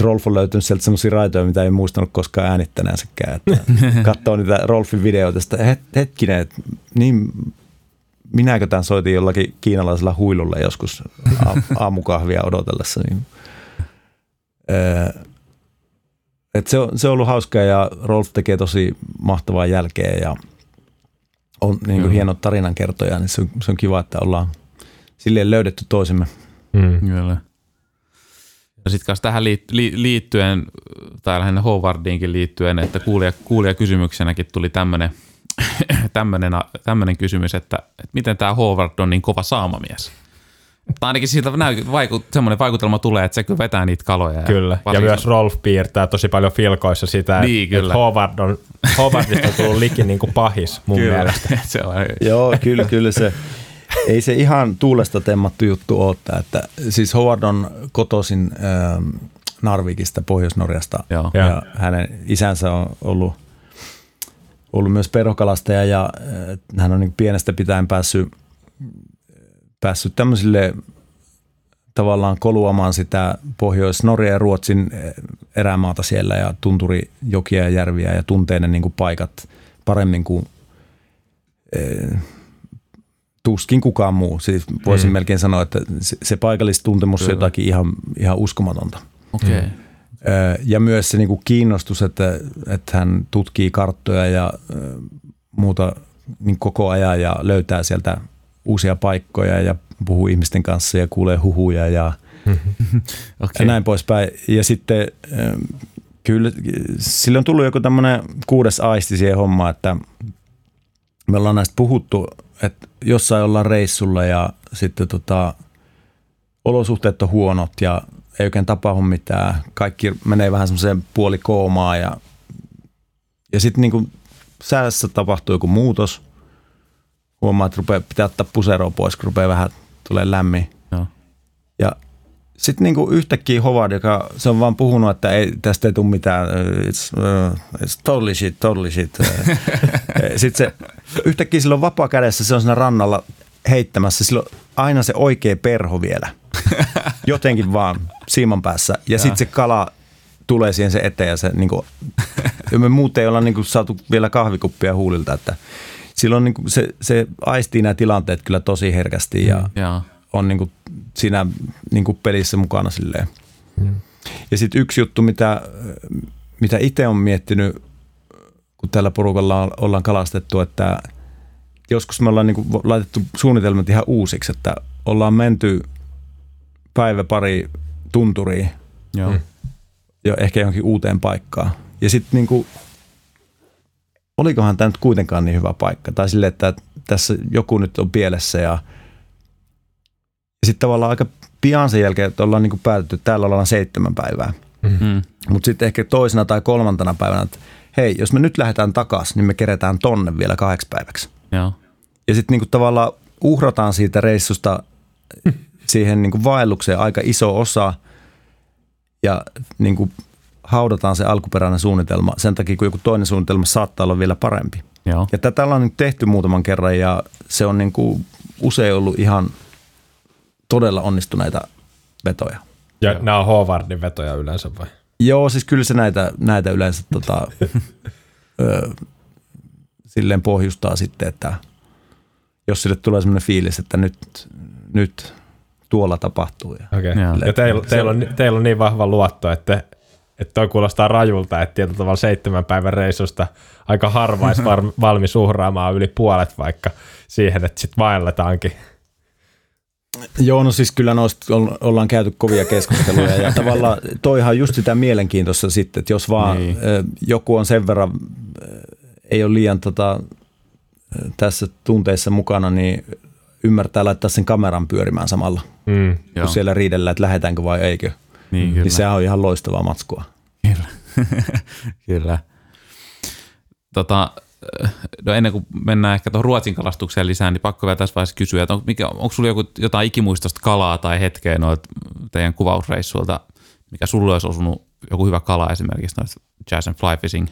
Rolf on löytynyt sieltä semmoisia raitoja, mitä ei muistanut koskaan äänittäneensäkään. Että katsoo niitä Rolfin videoita, että hetkinen, että niin minäkö tämän soitin jollakin kiinalaisella huilulla joskus aamukahvia odotellessa. Niin. Et se, on, se on ollut hauskaa ja Rolf tekee tosi mahtavaa jälkeä ja on niin kuin hieno tarinankertoja, niin se on, se on kiva, että ollaan silleen löydetty toisemme. Mm. Kyllä. Ja sitten kanssa tähän liittyen, tai lähinnä Howardiinkin liittyen, että kuulija, kuulija kysymyksenäkin tuli tämmöinen tämmöinen, tämmöinen kysymys, että, että miten tämä Howard on niin kova saamamies. Tai ainakin siitä näy, vaiku, semmoinen vaikutelma tulee, että se kyllä vetää niitä kaloja. Kyllä, ja, ja myös Rolf piirtää tosi paljon filkoissa sitä, niin, että, kyllä. Howard on, Howardista on tullut likin niin kuin pahis mun kyllä. mielestä. se on. Joo, kyllä, kyllä se. Ei se ihan tuulesta temmattu juttu ole, että siis Howard on kotoisin ähm, Narvikista, Pohjois-Norjasta, Joo. ja hänen isänsä on ollut – ollut myös perhokalastaja ja hän on niin pienestä pitäen päässyt, päässyt tämmöisille tavallaan koluamaan sitä Pohjois-Norja ja Ruotsin erämaata siellä ja tunturi jokia ja järviä ja tuntee ne niin kuin paikat paremmin kuin tuskin kukaan muu. Siis voisin mm. melkein sanoa, että se, se paikallistuntemus on jotakin ihan, ihan uskomatonta. Okei. Okay. Ja myös se niinku kiinnostus, että, että hän tutkii karttoja ja muuta niin koko ajan ja löytää sieltä uusia paikkoja ja puhuu ihmisten kanssa ja kuulee huhuja ja, okay. ja näin poispäin. Ja sitten kyllä sillä on tullut joku tämmöinen kuudes aisti siihen hommaan, että me ollaan näistä puhuttu, että jossain ollaan reissulla ja sitten tota, olosuhteet on huonot ja ei oikein tapahdu mitään. Kaikki menee vähän semmoiseen puolikoomaan ja, ja sitten niin säässä tapahtuu joku muutos. Huomaa, että rupeaa, pitää ottaa puseroa pois, kun rupeaa vähän tulee lämmin. Joo. Ja sitten niinku yhtäkkiä Howard, joka se on vaan puhunut, että ei, tästä ei tule mitään, it's, uh, it's totally shit, totally shit. sitten se yhtäkkiä silloin vapaa kädessä, se on siinä rannalla heittämässä, silloin aina se oikea perho vielä. Jotenkin vaan siiman päässä. Ja sitten se kala tulee siihen se eteen ja se niinku, ja me muuten ei olla niinku saatu vielä kahvikuppia huulilta, että silloin niinku se, se aistii nämä tilanteet kyllä tosi herkästi ja, mm, yeah. on niinku siinä niinku pelissä mukana silleen. Mm. Ja sitten yksi juttu, mitä, mitä itse on miettinyt, kun tällä porukalla ollaan kalastettu, että joskus me ollaan niinku laitettu suunnitelmat ihan uusiksi, että ollaan menty päivä pari tunturiin Joo. Mm. jo ehkä johonkin uuteen paikkaan. Ja sitten niinku, olikohan tämä nyt kuitenkaan niin hyvä paikka. Tai sille, että tässä joku nyt on pielessä ja, ja sitten tavallaan aika pian sen jälkeen, että ollaan niinku päätetty, että täällä ollaan seitsemän päivää. Mm-hmm. Mutta sitten ehkä toisena tai kolmantena päivänä, että hei, jos me nyt lähdetään takaisin, niin me keretään tonne vielä kahdeksi päiväksi. Joo. Ja sitten niinku tavallaan uhrataan siitä reissusta siihen niinku vaellukseen aika iso osa ja niinku haudataan se alkuperäinen suunnitelma sen takia, kun joku toinen suunnitelma saattaa olla vielä parempi. Joo. Ja tätä ollaan nyt tehty muutaman kerran ja se on niinku usein ollut ihan todella onnistuneita vetoja. Ja Joo. nämä on Howardin vetoja yleensä vai? Joo, siis kyllä se näitä, näitä yleensä tota, ö, silleen pohjustaa sitten, että jos sille tulee sellainen fiilis, että nyt, nyt tuolla tapahtuu. Ja, okay. ja, ja teillä, teillä, on, teillä on niin vahva luotto, että, että toi kuulostaa rajulta, että tietyllä tavalla seitsemän päivän reissusta aika harvais valmis uhraamaan yli puolet vaikka siihen, että sitten vaelletaankin. Joo, no siis kyllä noista ollaan käyty kovia keskusteluja ja tavallaan toihan just sitä mielenkiintoista sitten, että jos vaan niin. joku on sen verran, ei ole liian tota, tässä tunteissa mukana, niin ymmärtää laittaa sen kameran pyörimään samalla, mm, kun joo. siellä riidellään, että lähdetäänkö vai eikö. Niin, kyllä. niin sehän on ihan loistavaa matskua. Kyllä. Tota, no ennen kuin mennään ehkä tuohon Ruotsin kalastukseen lisää, niin pakko vielä tässä vaiheessa kysyä, että on, mikä, onko sulla joku, jotain ikimuistosta kalaa tai hetkeä noilta teidän kuvausreissuilta, mikä sulle olisi osunut joku hyvä kala esimerkiksi noista Jazz and Fly Fishing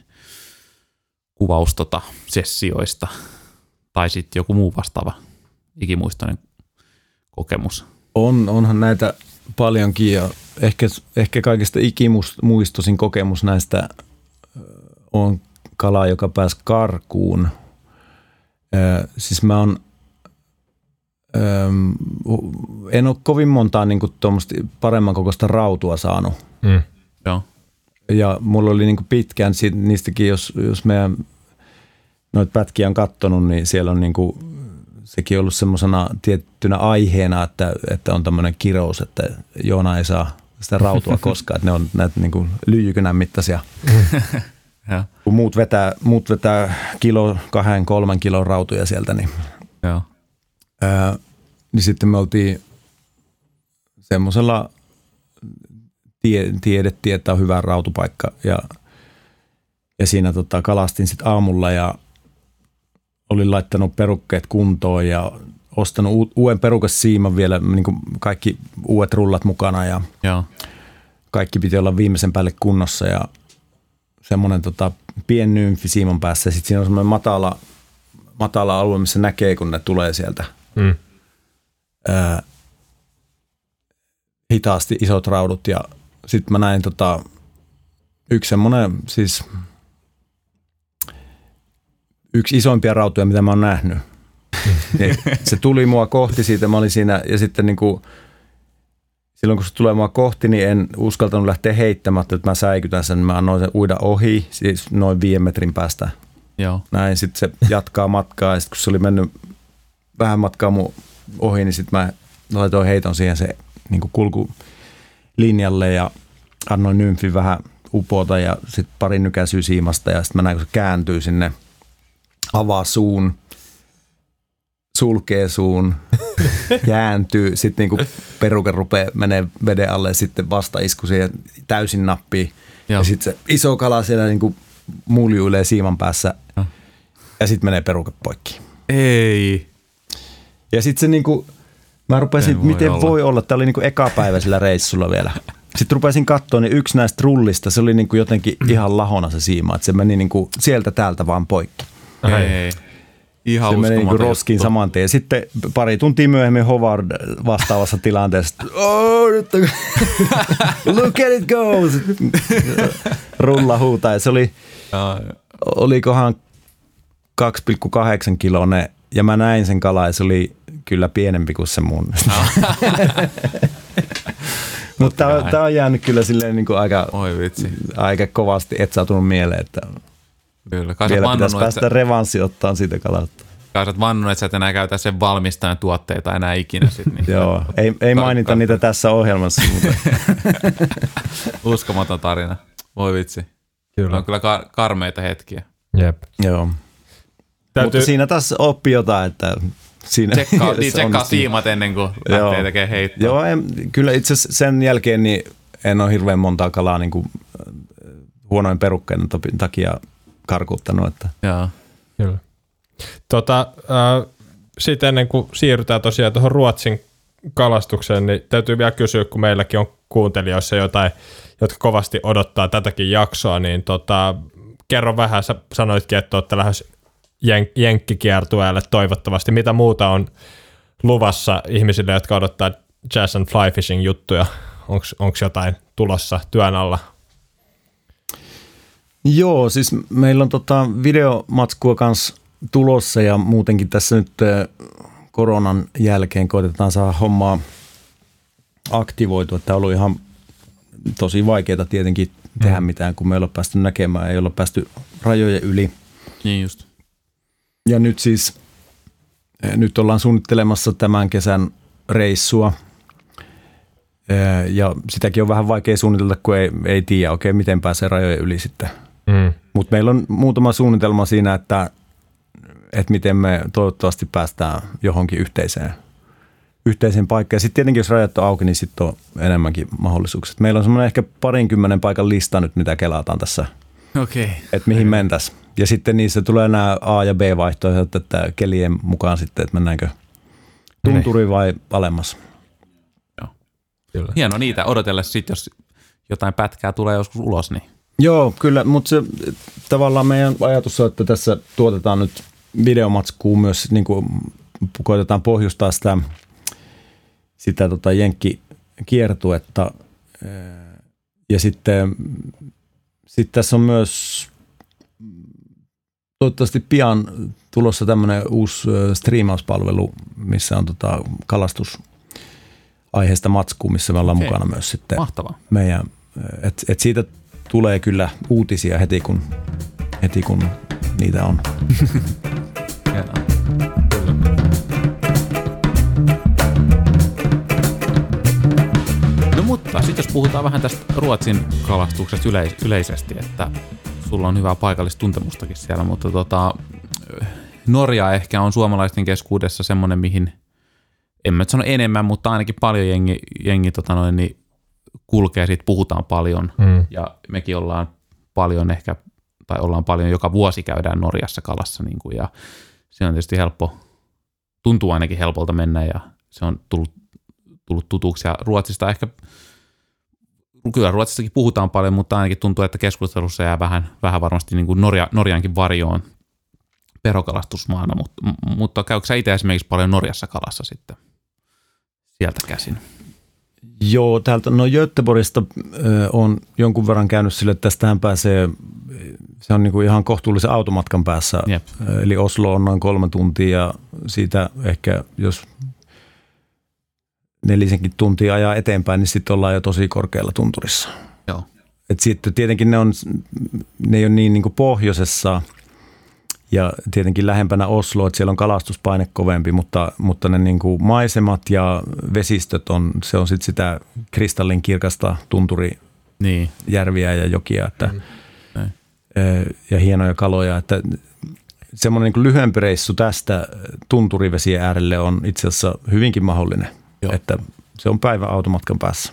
kuvaustota sessioista tai sitten joku muu vastaava ikimuistoinen kokemus? On, onhan näitä paljonkin ja ehkä, ehkä kaikista ikimuistoisin kokemus näistä on kala, joka pääsi karkuun. siis mä oon, en ole kovin montaa niin kuin, paremman kokoista rautua saanut. Mm. Joo. Ja mulla oli niin kuin pitkään, niistäkin jos, jos meidän noita pätkiä on kattonut, niin siellä on niin kuin, sekin ollut semmoisena tiettynä aiheena, että, että on tämmöinen kirous, että Joona ei saa sitä rautua koskaan, että ne on näitä niin kuin lyijykynän mittaisia. Ja. Kun muut vetää, muut vetää kilo, kahden, kolmen kilon rautuja sieltä, niin, Joo. ää, niin sitten me oltiin semmoisella, tie, tiedettiin, että on hyvä rautupaikka ja, ja siinä tota, kalastin sitten aamulla ja olin laittanut perukkeet kuntoon ja ostanut u- uuden perukassiiman vielä, niin kuin kaikki uudet rullat mukana ja Joo. kaikki piti olla viimeisen päälle kunnossa ja semmoinen tota, pien nymfi siiman päässä ja sitten siinä on semmoinen matala, matala alue, missä näkee, kun ne tulee sieltä. Mm. Ää, hitaasti isot raudut ja sitten mä näin tota, yksi semmoinen siis yksi isoimpia rautoja, mitä mä oon nähnyt. Ja se tuli mua kohti siitä, mä olin siinä ja sitten niin kuin, silloin kun se tulee mua kohti, niin en uskaltanut lähteä heittämättä, että mä säikytän sen, mä annoin sen uida ohi, siis noin viiden metrin päästä. Joo. Näin, sitten se jatkaa matkaa ja sitten kun se oli mennyt vähän matkaa mun ohi, niin sitten mä laitoin heiton siihen se niin kulkulinjalle ja annoin nymfin vähän upota ja sitten pari nykäisyä siimasta ja sitten mä näin, kun se kääntyy sinne, avaa suun, sulkee suun, kääntyy, sitten niinku peruke rupeaa menee veden alle ja sitten vastaisku siihen täysin nappiin. Joo. Ja sitten se iso kala siellä niinku muljuilee siiman päässä Joo. ja sitten menee peruke poikki. Ei. Ja sitten se niinku, mä rupesin, voi miten olla. voi olla, tämä oli niinku eka päivä sillä reissulla vielä. Sitten rupesin katsoa, niin yksi näistä rullista, se oli niinku jotenkin ihan lahona se siima, että se meni niinku sieltä täältä vaan poikki. Ei. Ihan se meni uskomaton roskiin saman tien. Sitten pari tuntia myöhemmin Howard vastaavassa tilanteessa, oh, nyt on, look at it go! Rulla huutaa ja se oli, olikohan 2,8 kilonen ja mä näin sen kala ja se oli kyllä pienempi kuin se mun. Mutta tämä on jäänyt kyllä silleen niin kuin aika, Oi vitsi. aika kovasti etsautunut mieleen, että Kyllä. Kai sä vielä pitäisi vannonut, päästä että, revanssi ottaa siitä kalasta. kai sä oot vannonut, että sä et enää käytä sen valmistajan tuotteita enää ikinä. Sit, niin Joo, ei, ei mainita niitä tässä ohjelmassa, mutta Uskomaton tarina. Voi vitsi. Kyllä. On kyllä kar- karmeita hetkiä. Jep. joo. Täytyy, Mutta siinä taas oppi jotain, että siinä Tsekkaa, se niin, tsekkaa siimat ennen kuin lähtee Joo. tekemään heittoa. Joo, en, kyllä itse asiassa sen jälkeen niin en ole hirveän montaa kalaa niin kuin, äh, huonoin perukkeiden topi- takia karkuuttanut. Että. Joo. Kyllä. Tota, äh, sitten ennen kuin siirrytään tosiaan tuohon Ruotsin kalastukseen, niin täytyy vielä kysyä, kun meilläkin on kuuntelijoissa jotain, jotka kovasti odottaa tätäkin jaksoa, niin tota, kerro vähän, sä sanoitkin, että olette lähes jen- jenkkikiertueelle toivottavasti. Mitä muuta on luvassa ihmisille, jotka odottaa jazz and fly fishing juttuja? Onko jotain tulossa työn alla? Joo, siis meillä on tota videomatskua kanssa tulossa ja muutenkin tässä nyt äh, koronan jälkeen koitetaan saada hommaa aktivoitua. Tämä on ollut ihan tosi vaikeaa tietenkin tehdä mitään, kun me ei ole päästy näkemään, ei ole päästy rajojen yli. Niin just. Ja nyt siis, eh, nyt ollaan suunnittelemassa tämän kesän reissua. Eh, Ja sitäkin on vähän vaikea suunnitella, kun ei, ei tiedä oikein, miten pääsee rajojen yli sitten. Mm. Mutta meillä on muutama suunnitelma siinä, että, että miten me toivottavasti päästään johonkin yhteiseen, yhteiseen paikkaan. Sitten tietenkin, jos rajat on auki, niin sitten on enemmänkin mahdollisuuksia. Meillä on semmoinen ehkä parinkymmenen paikan lista nyt, mitä kelataan tässä, Okei. Okay. että mihin mentäisiin. Ja sitten niissä tulee nämä A- ja B-vaihtoehdot, että kelien mukaan sitten, että mennäänkö tunturi vai alemmas. Kyllä. Hieno niitä odotella sitten, jos jotain pätkää tulee joskus ulos, niin Joo, kyllä, mutta se tavallaan meidän ajatus on, että tässä tuotetaan nyt videomatskuun myös, niin kuin koitetaan pohjustaa sitä, sitä tota jenkkikiertuetta. Ja sitten sit tässä on myös toivottavasti pian tulossa tämmöinen uusi ö, striimauspalvelu, missä on tota kalastus aiheesta matskua, missä me ollaan Okei. mukana myös sitten mahtavaa. meidän, että et siitä tulee kyllä uutisia heti kun, heti kun niitä on. No mutta sitten jos puhutaan vähän tästä Ruotsin kalastuksesta yleis- yleisesti, että sulla on hyvää paikallista tuntemustakin siellä, mutta tota, Norja ehkä on suomalaisten keskuudessa semmoinen, mihin en mä sano enemmän, mutta ainakin paljon jengi, jengi tota noin, niin kulkee, siitä puhutaan paljon Mm. ja mekin ollaan paljon ehkä, tai ollaan paljon, joka vuosi käydään Norjassa kalassa niin kuin, ja se on tietysti helppo, tuntuu ainakin helpolta mennä ja se on tullut, tullut tutuksi ja Ruotsista ehkä, kyllä Ruotsistakin puhutaan paljon, mutta ainakin tuntuu, että keskustelussa jää vähän, vähän varmasti niin kuin Norja, Norjankin varjoon perokalastusmaana, mutta, mutta käykö sä itse esimerkiksi paljon Norjassa kalassa sitten sieltä käsin? Joo, täältä, no Göteborgista on jonkun verran käynyt sille, että tästähän pääsee, se on niinku ihan kohtuullisen automatkan päässä. Jep. Ö, Eli Oslo on noin kolme tuntia ja siitä ehkä jos nelisenkin tuntia ajaa eteenpäin, niin sitten ollaan jo tosi korkealla tunturissa. Joo. Et sitten tietenkin ne on, ne ei ole niin, niin pohjoisessa ja tietenkin lähempänä Oslo, että siellä on kalastuspaine kovempi, mutta, mutta ne niin kuin maisemat ja vesistöt on, se on sitten sitä kristallin kirkasta tunturijärviä Niin. ja jokia, että, Mm. Ja hienoja kaloja, että semmoinen niin kuin lyhyempi reissu tästä tunturivesien äärelle on itse asiassa hyvinkin mahdollinen, Joo. että se on päivän automatkan päässä.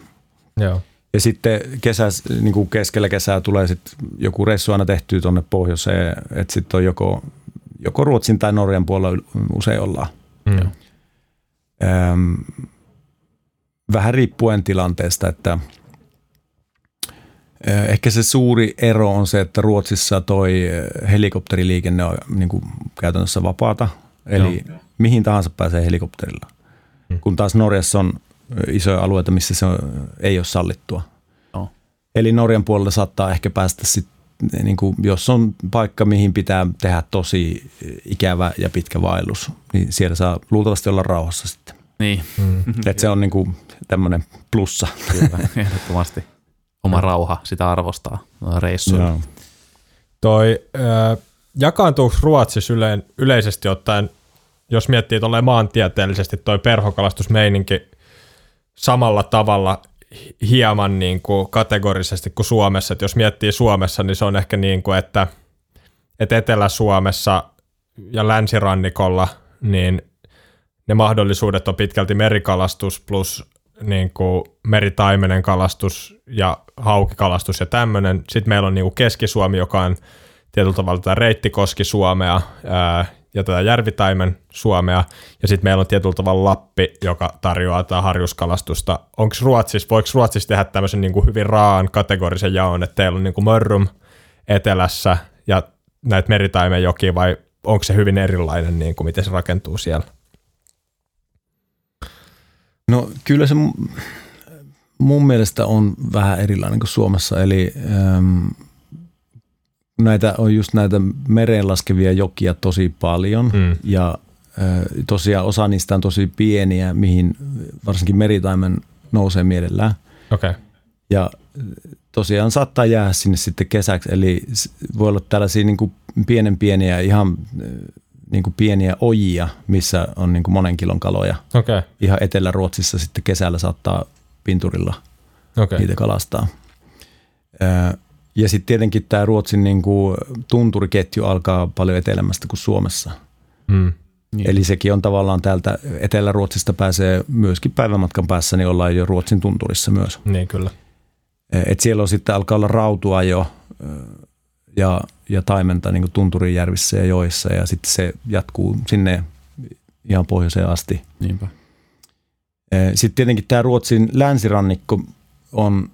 Joo. Ja sitten kesäs, niin kuin keskellä kesää tulee sitten joku reissu aina tehtyä tuonne pohjoiseen, että sitten on joko, joko Ruotsin tai Norjan puolella usein ollaan. Mm. Öm, vähän riippuen tilanteesta, että ehkä se suuri ero on se, että Ruotsissa toi helikopteriliikenne on niin kuin käytännössä vapaata, eli Joo. mihin tahansa pääsee helikopterilla. Mm. Kun taas Norjassa on isoja alueita, missä se on, ei ole sallittua. Joo. Eli Norjan puolella saattaa ehkä päästä sit, niin kuin, jos on paikka, mihin pitää tehdä tosi ikävä ja pitkä vaellus, niin siellä saa luultavasti olla rauhassa sitten. Niin, Mm. Että se on niin kuin tämmöinen plussa. kyllä, ehdottomasti. Oma rauha, sitä arvostaa reissuilla. Joo. Toi, ö, jakaantuuko Ruotsissa yle, yleisesti ottaen, jos miettii tolleen maantieteellisesti toi perhokalastusmeininki samalla tavalla hi- hieman niin kuin kategorisesti kuin Suomessa. Et jos miettii Suomessa, niin se on ehkä niin kuin, että, että Etelä-Suomessa ja länsirannikolla, niin ne mahdollisuudet on pitkälti merikalastus plus niin kuin meritaimenen kalastus ja haukikalastus ja tämmöinen. Sitten meillä on niin kuin Keski-Suomi, joka on tietyllä tavalla tätä reittikoski-Suomea ää, ja tätä järvitaimen Suomea. Ja sitten meillä on tietyllä tavalla Lappi, joka tarjoaa tätä harjuskalastusta. Onko Ruotsissa, voiko Ruotsissa tehdä tämmöisen niin hyvin raan kategorisen jaon, että teillä on niin kuin Mörrum etelässä ja näitä meritaimenjokia vai onko se hyvin erilainen, niin kuin miten se rakentuu siellä? No kyllä se mu- mun mielestä on vähän erilainen kuin Suomessa. Eli äm, näitä on just näitä mereen laskevia jokia tosi paljon Mm. ja tosiaan osa niistä on tosi pieniä, mihin varsinkin meritaimen nousee mielellään. Okei. Okay. Ja tosiaan saattaa jäädä sinne sitten kesäksi, eli voi olla tällaisia niin kuin pienen pieniä, ihan niin kuin pieniä ojia, missä on niin kuin monen kilon kaloja. Okei. Okay. Ihan Etelä-Ruotsissa sitten kesällä saattaa pinturilla Okay. niitä kalastaa. Ö, Ja sitten tietenkin tämä Ruotsin niin kuin tunturiketju alkaa paljon etelämästä kuin Suomessa. Mm. Niin. Eli sekin on tavallaan täältä Etelä-Ruotsista pääsee myöskin päivämatkan päässä, niin ollaan jo Ruotsin tunturissa myös. Niin kyllä. Et siellä on sitten alkaa olla rautua jo ö, ja, ja taimenta niin kuin tunturijärvissä ja joissa ja sitten se jatkuu sinne ihan pohjoiseen asti. Niinpä. Sitten tietenkin tämä Ruotsin länsirannikko on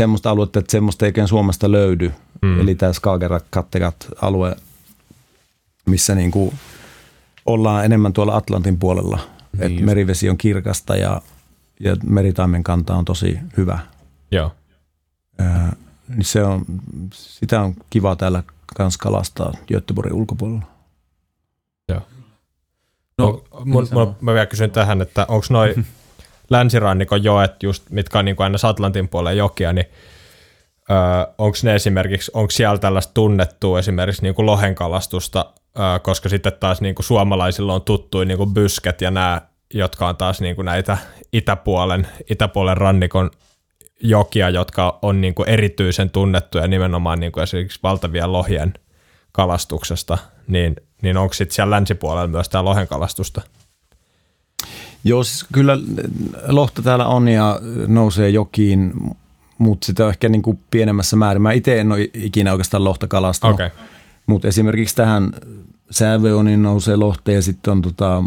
semmoista aluetta, että semmoista ei Suomesta löydy. Mm. Eli tämä Skagerrak, Kattegat alue, missä niinku ollaan enemmän tuolla Atlantin puolella. Niin Niin just. merivesi on kirkasta ja, ja meritaimen kanta on tosi hyvä. Joo. Ää, niin se on, sitä on kiva täällä kans kalastaa Göteborgin ulkopuolella. No, No, niin mun, sanoo. mä vielä kysyn tähän, että onko noin länsirannikon joet, just, mitkä on niin aina Atlantin puolen jokia, niin onko ne esimerkiksi, onko siellä tällaista tunnettua esimerkiksi niin lohenkalastusta, öö, koska sitten taas niin suomalaisilla on tuttuja niin bysket ja nämä, jotka on taas niin näitä itäpuolen, itäpuolen rannikon jokia, jotka on niin erityisen tunnettuja nimenomaan niin esimerkiksi valtavien lohien kalastuksesta, niin, niin onko sitten siellä länsipuolella myös tämä lohenkalastusta? Joo, siis kyllä lohta täällä on ja nousee jokiin, mutta sitä ehkä niin kuin pienemmässä määrin. Mä itse en ole ikinä oikeastaan lohta kalastanut, okay. mutta esimerkiksi tähän Sääveoniin nousee lohta ja sitten on tota,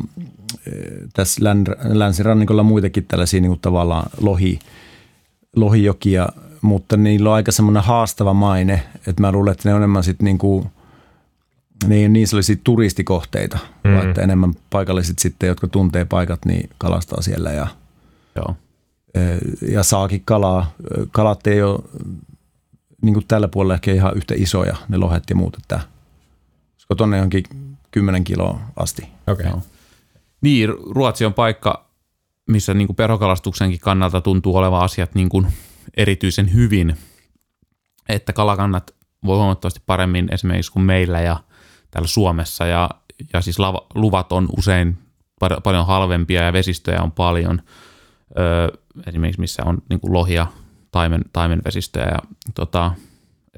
eh, tässä län, länsirannikolla muitakin tällaisia niin kuin tavallaan lohi, lohijokia, mutta niillä on aika semmoinen haastava maine, että mä luulen, että ne on enemmän sitten niin kuin, ne ei ole niin sellaisia turistikohteita, mm. vaan että enemmän paikalliset sitten, jotka tuntee paikat, niin kalastaa siellä ja Joo. ja saakin kalaa. Kalat ei ole niin kuin tällä puolella ehkä ihan yhtä isoja, ne lohet ja muut, että olisiko tonne johonkin 10 kiloa asti. Okay. Niin, Ruotsi on paikka, missä niin kuin perhokalastuksenkin kannalta tuntuu olevan asiat niin kuin erityisen hyvin, että kalakannat voi huomattavasti paremmin esimerkiksi kuin meillä ja täällä Suomessa ja, ja siis lava, luvat on usein par, paljon halvempia ja vesistöjä on paljon, öö, esimerkiksi missä on niin kuin lohia, taimen, taimenvesistöjä ja tota,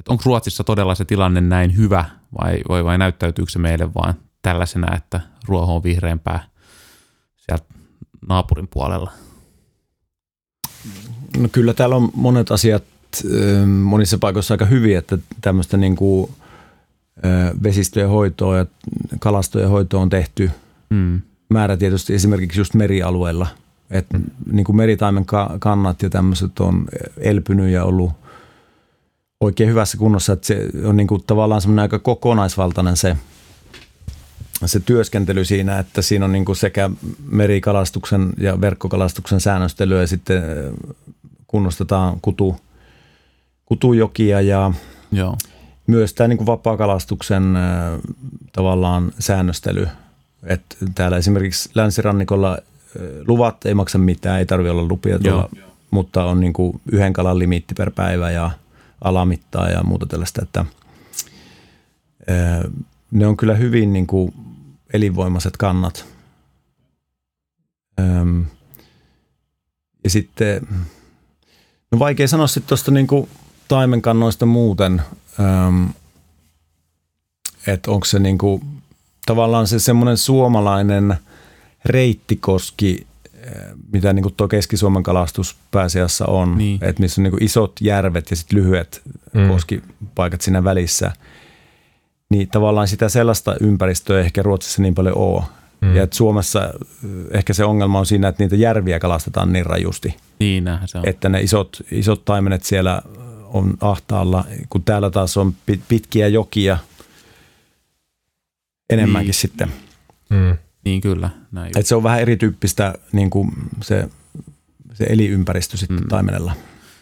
onko Ruotsissa todella se tilanne näin hyvä vai, vai, vai näyttäytyykö se meille vaan tällaisena, että ruoho on vihreämpää sieltä naapurin puolella? No kyllä täällä on monet asiat monissa paikoissa aika hyviä, että tämmöistä niin kuin vesistöjen hoitoa ja kalastojen hoitoa on tehty mm. määrätietoisesti esimerkiksi just merialueilla. että mm. niin kuin meritaimen kannat ja tämmöiset on elpynyt ja ollut oikein hyvässä kunnossa, että se on niin kuin tavallaan semmoinen aika kokonaisvaltainen se, se työskentely siinä, että siinä on niin kuin sekä merikalastuksen ja verkkokalastuksen säännöstelyä ja sitten kunnostetaan kutu, kutujokia ja Joo. Myös tämä niin kuin vapaakalastuksen tavallaan säännöstely. Että täällä esimerkiksi länsirannikolla luvat ei maksa mitään, ei tarvitse olla lupia tuolla, mutta on niin kuin yhden kalan limiitti per päivä ja alamittaa ja muuta tällaista, että ne on kyllä hyvin niin kuin elinvoimaiset kannat. Ja sitten, no vaikea sanoa sitten tuosta niin kuin taimenkannoista muuten, että onko se niin kuin, tavallaan se semmoinen suomalainen reittikoski, mitä niin kuin tuo Keski-Suomen kalastus pääasiassa on, niin. että missä on niin kuin isot järvet ja sitten lyhyet mm. koskipaikat siinä välissä, niin tavallaan sitä sellaista ympäristöä ehkä Ruotsissa niin paljon ole. Mm. Ja että Suomessa ehkä se ongelma on siinä, että niitä järviä kalastetaan niin rajusti. Niin, se on. Että ne isot, isot taimenet siellä on ahtaalla, kun täällä taas on pitkiä jokia enemmänkin niin. sitten. Mm. Niin kyllä. Näin Et se on vähän erityyppistä niin kuin se, se eliympäristö sitten mm. taimenella.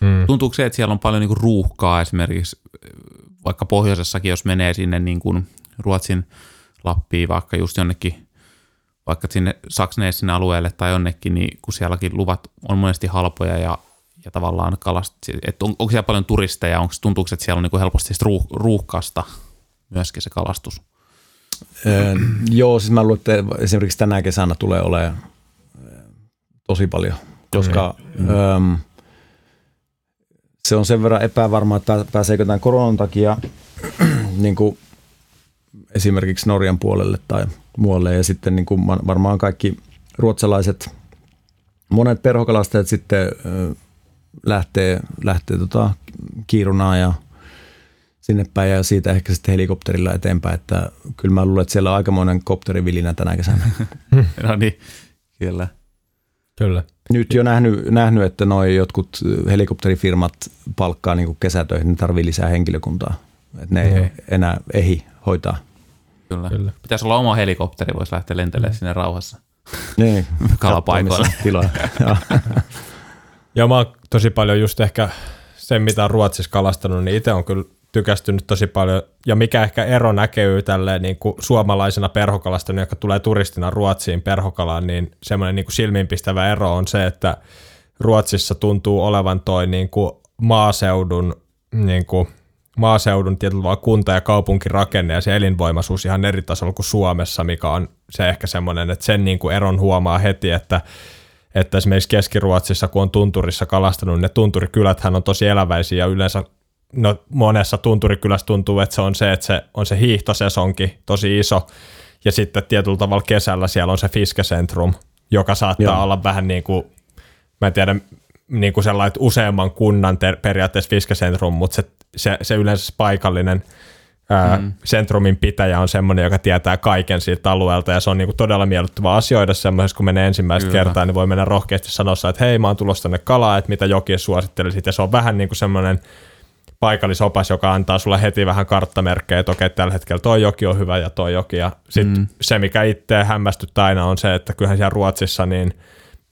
Mm. Tuntuuko se, että siellä on paljon niin kuin ruuhkaa esimerkiksi, vaikka pohjoisessakin, jos menee sinne niin kuin Ruotsin Lappiin, vaikka just jonnekin, vaikka sinne Saksneessin alueelle tai jonnekin, niin kun sielläkin luvat on monesti halpoja ja, ja tavallaan kalast, että on, onko siellä paljon turisteja, onko tuntuuko, että siellä on niin helposti ruuh, ruuhkasta myöskin se kalastus? Öö, joo, siis mä luulen, että esimerkiksi tänä kesänä tulee olemaan tosi paljon, koska mm. öö, se on sen verran epävarma, että pääseekö tämän koronan takia niin kuin esimerkiksi Norjan puolelle tai muualle. Ja sitten niin kuin varmaan kaikki ruotsalaiset, monet perhokalastajat sitten lähtee, lähtee tota Kiirunaan ja sinne päin ja siitä ehkä sitten helikopterilla eteenpäin, että kyllä mä luulen, että siellä on aikamoinen kopterivilinä tänä kesänä. no niin, kyllä. Kyllä. Nyt jo nähnyt, nähnyt että noi jotkut helikopterifirmat palkkaa niin kesätöihin, ne tarvii lisää henkilökuntaa. Että ne ei enää ehi hoitaa. Kyllä. Kyllä. Pitäisi olla oma helikopteri, voisi lähteä lentelemään mm. sinne rauhassa. Niin. Kalapaikoille. Tilaa. ja mä oon tosi paljon just ehkä sen, mitä on Ruotsissa kalastanut, niin itse on kyllä tykästynyt tosi paljon, ja mikä ehkä ero näkyy tälleen niin kuin suomalaisena perhokalastana, joka tulee turistina Ruotsiin perhokalaan, niin semmoinen niin kuin silmiinpistävä ero on se, että Ruotsissa tuntuu olevan toi niin kuin maaseudun, niin kuin maaseudun tietyllä kunta- ja kaupunkirakenne ja se elinvoimaisuus ihan eri tasolla kuin Suomessa, mikä on se ehkä semmoinen, että sen niin kuin eron huomaa heti, että että esimerkiksi Keski-Ruotsissa, kun on tunturissa kalastanut, ne tunturikyläthän on tosi eläväisiä ja yleensä no monessa tunturikylässä tuntuu, että se on se, että se on se hiihtosesonki tosi iso, ja sitten tietyllä tavalla kesällä siellä on se Fiskecentrum, joka saattaa Joo. olla vähän niin kuin, mä en tiedä, niin kuin sellainen useamman kunnan ter- periaatteessa Fiskecentrum, mutta se, se, se yleensä paikallinen mm. sentrumin pitäjä on semmoinen, joka tietää kaiken siitä alueelta ja se on niinku todella miellyttävä asioida semmoisessa, kun menee ensimmäistä Kyllä. kertaa, niin voi mennä rohkeasti sanoa, että hei mä oon tulossa tänne kalaa, että mitä jokin suosittelisit ja se on vähän niin kuin semmoinen paikallisopas, joka antaa sulle heti vähän karttamerkkejä, että okei, tällä hetkellä toi joki on hyvä ja toi joki. Ja sitten mm. se, mikä itse hämmästyttää aina on se, että kyllähän siellä Ruotsissa niin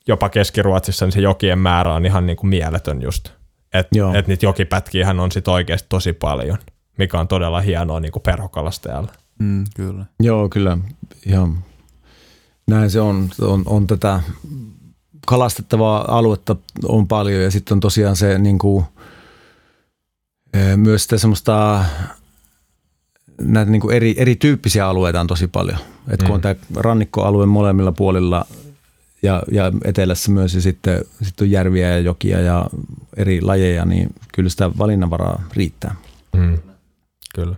jopa Keski-Ruotsissa niin se jokien määrä on ihan niin kuin mieletön just. Että et niitä jokipätkiähän on sit oikeasti tosi paljon, mikä on todella hienoa niin kuin perhokalastajalle. Mm, kyllä. Joo, kyllä. Ihan näin se on. On, on tätä kalastettavaa aluetta on paljon ja sitten on tosiaan se niin kuin, myös sitä semmoista näitä niin kuin eri, erityyppisiä alueita on tosi paljon. Et kun mm. on tämä rannikkoalue molemmilla puolilla ja, ja etelässä myös ja sitten, sitten on järviä ja jokia ja eri lajeja, niin kyllä sitä valinnanvaraa riittää. Mm. Kyllä.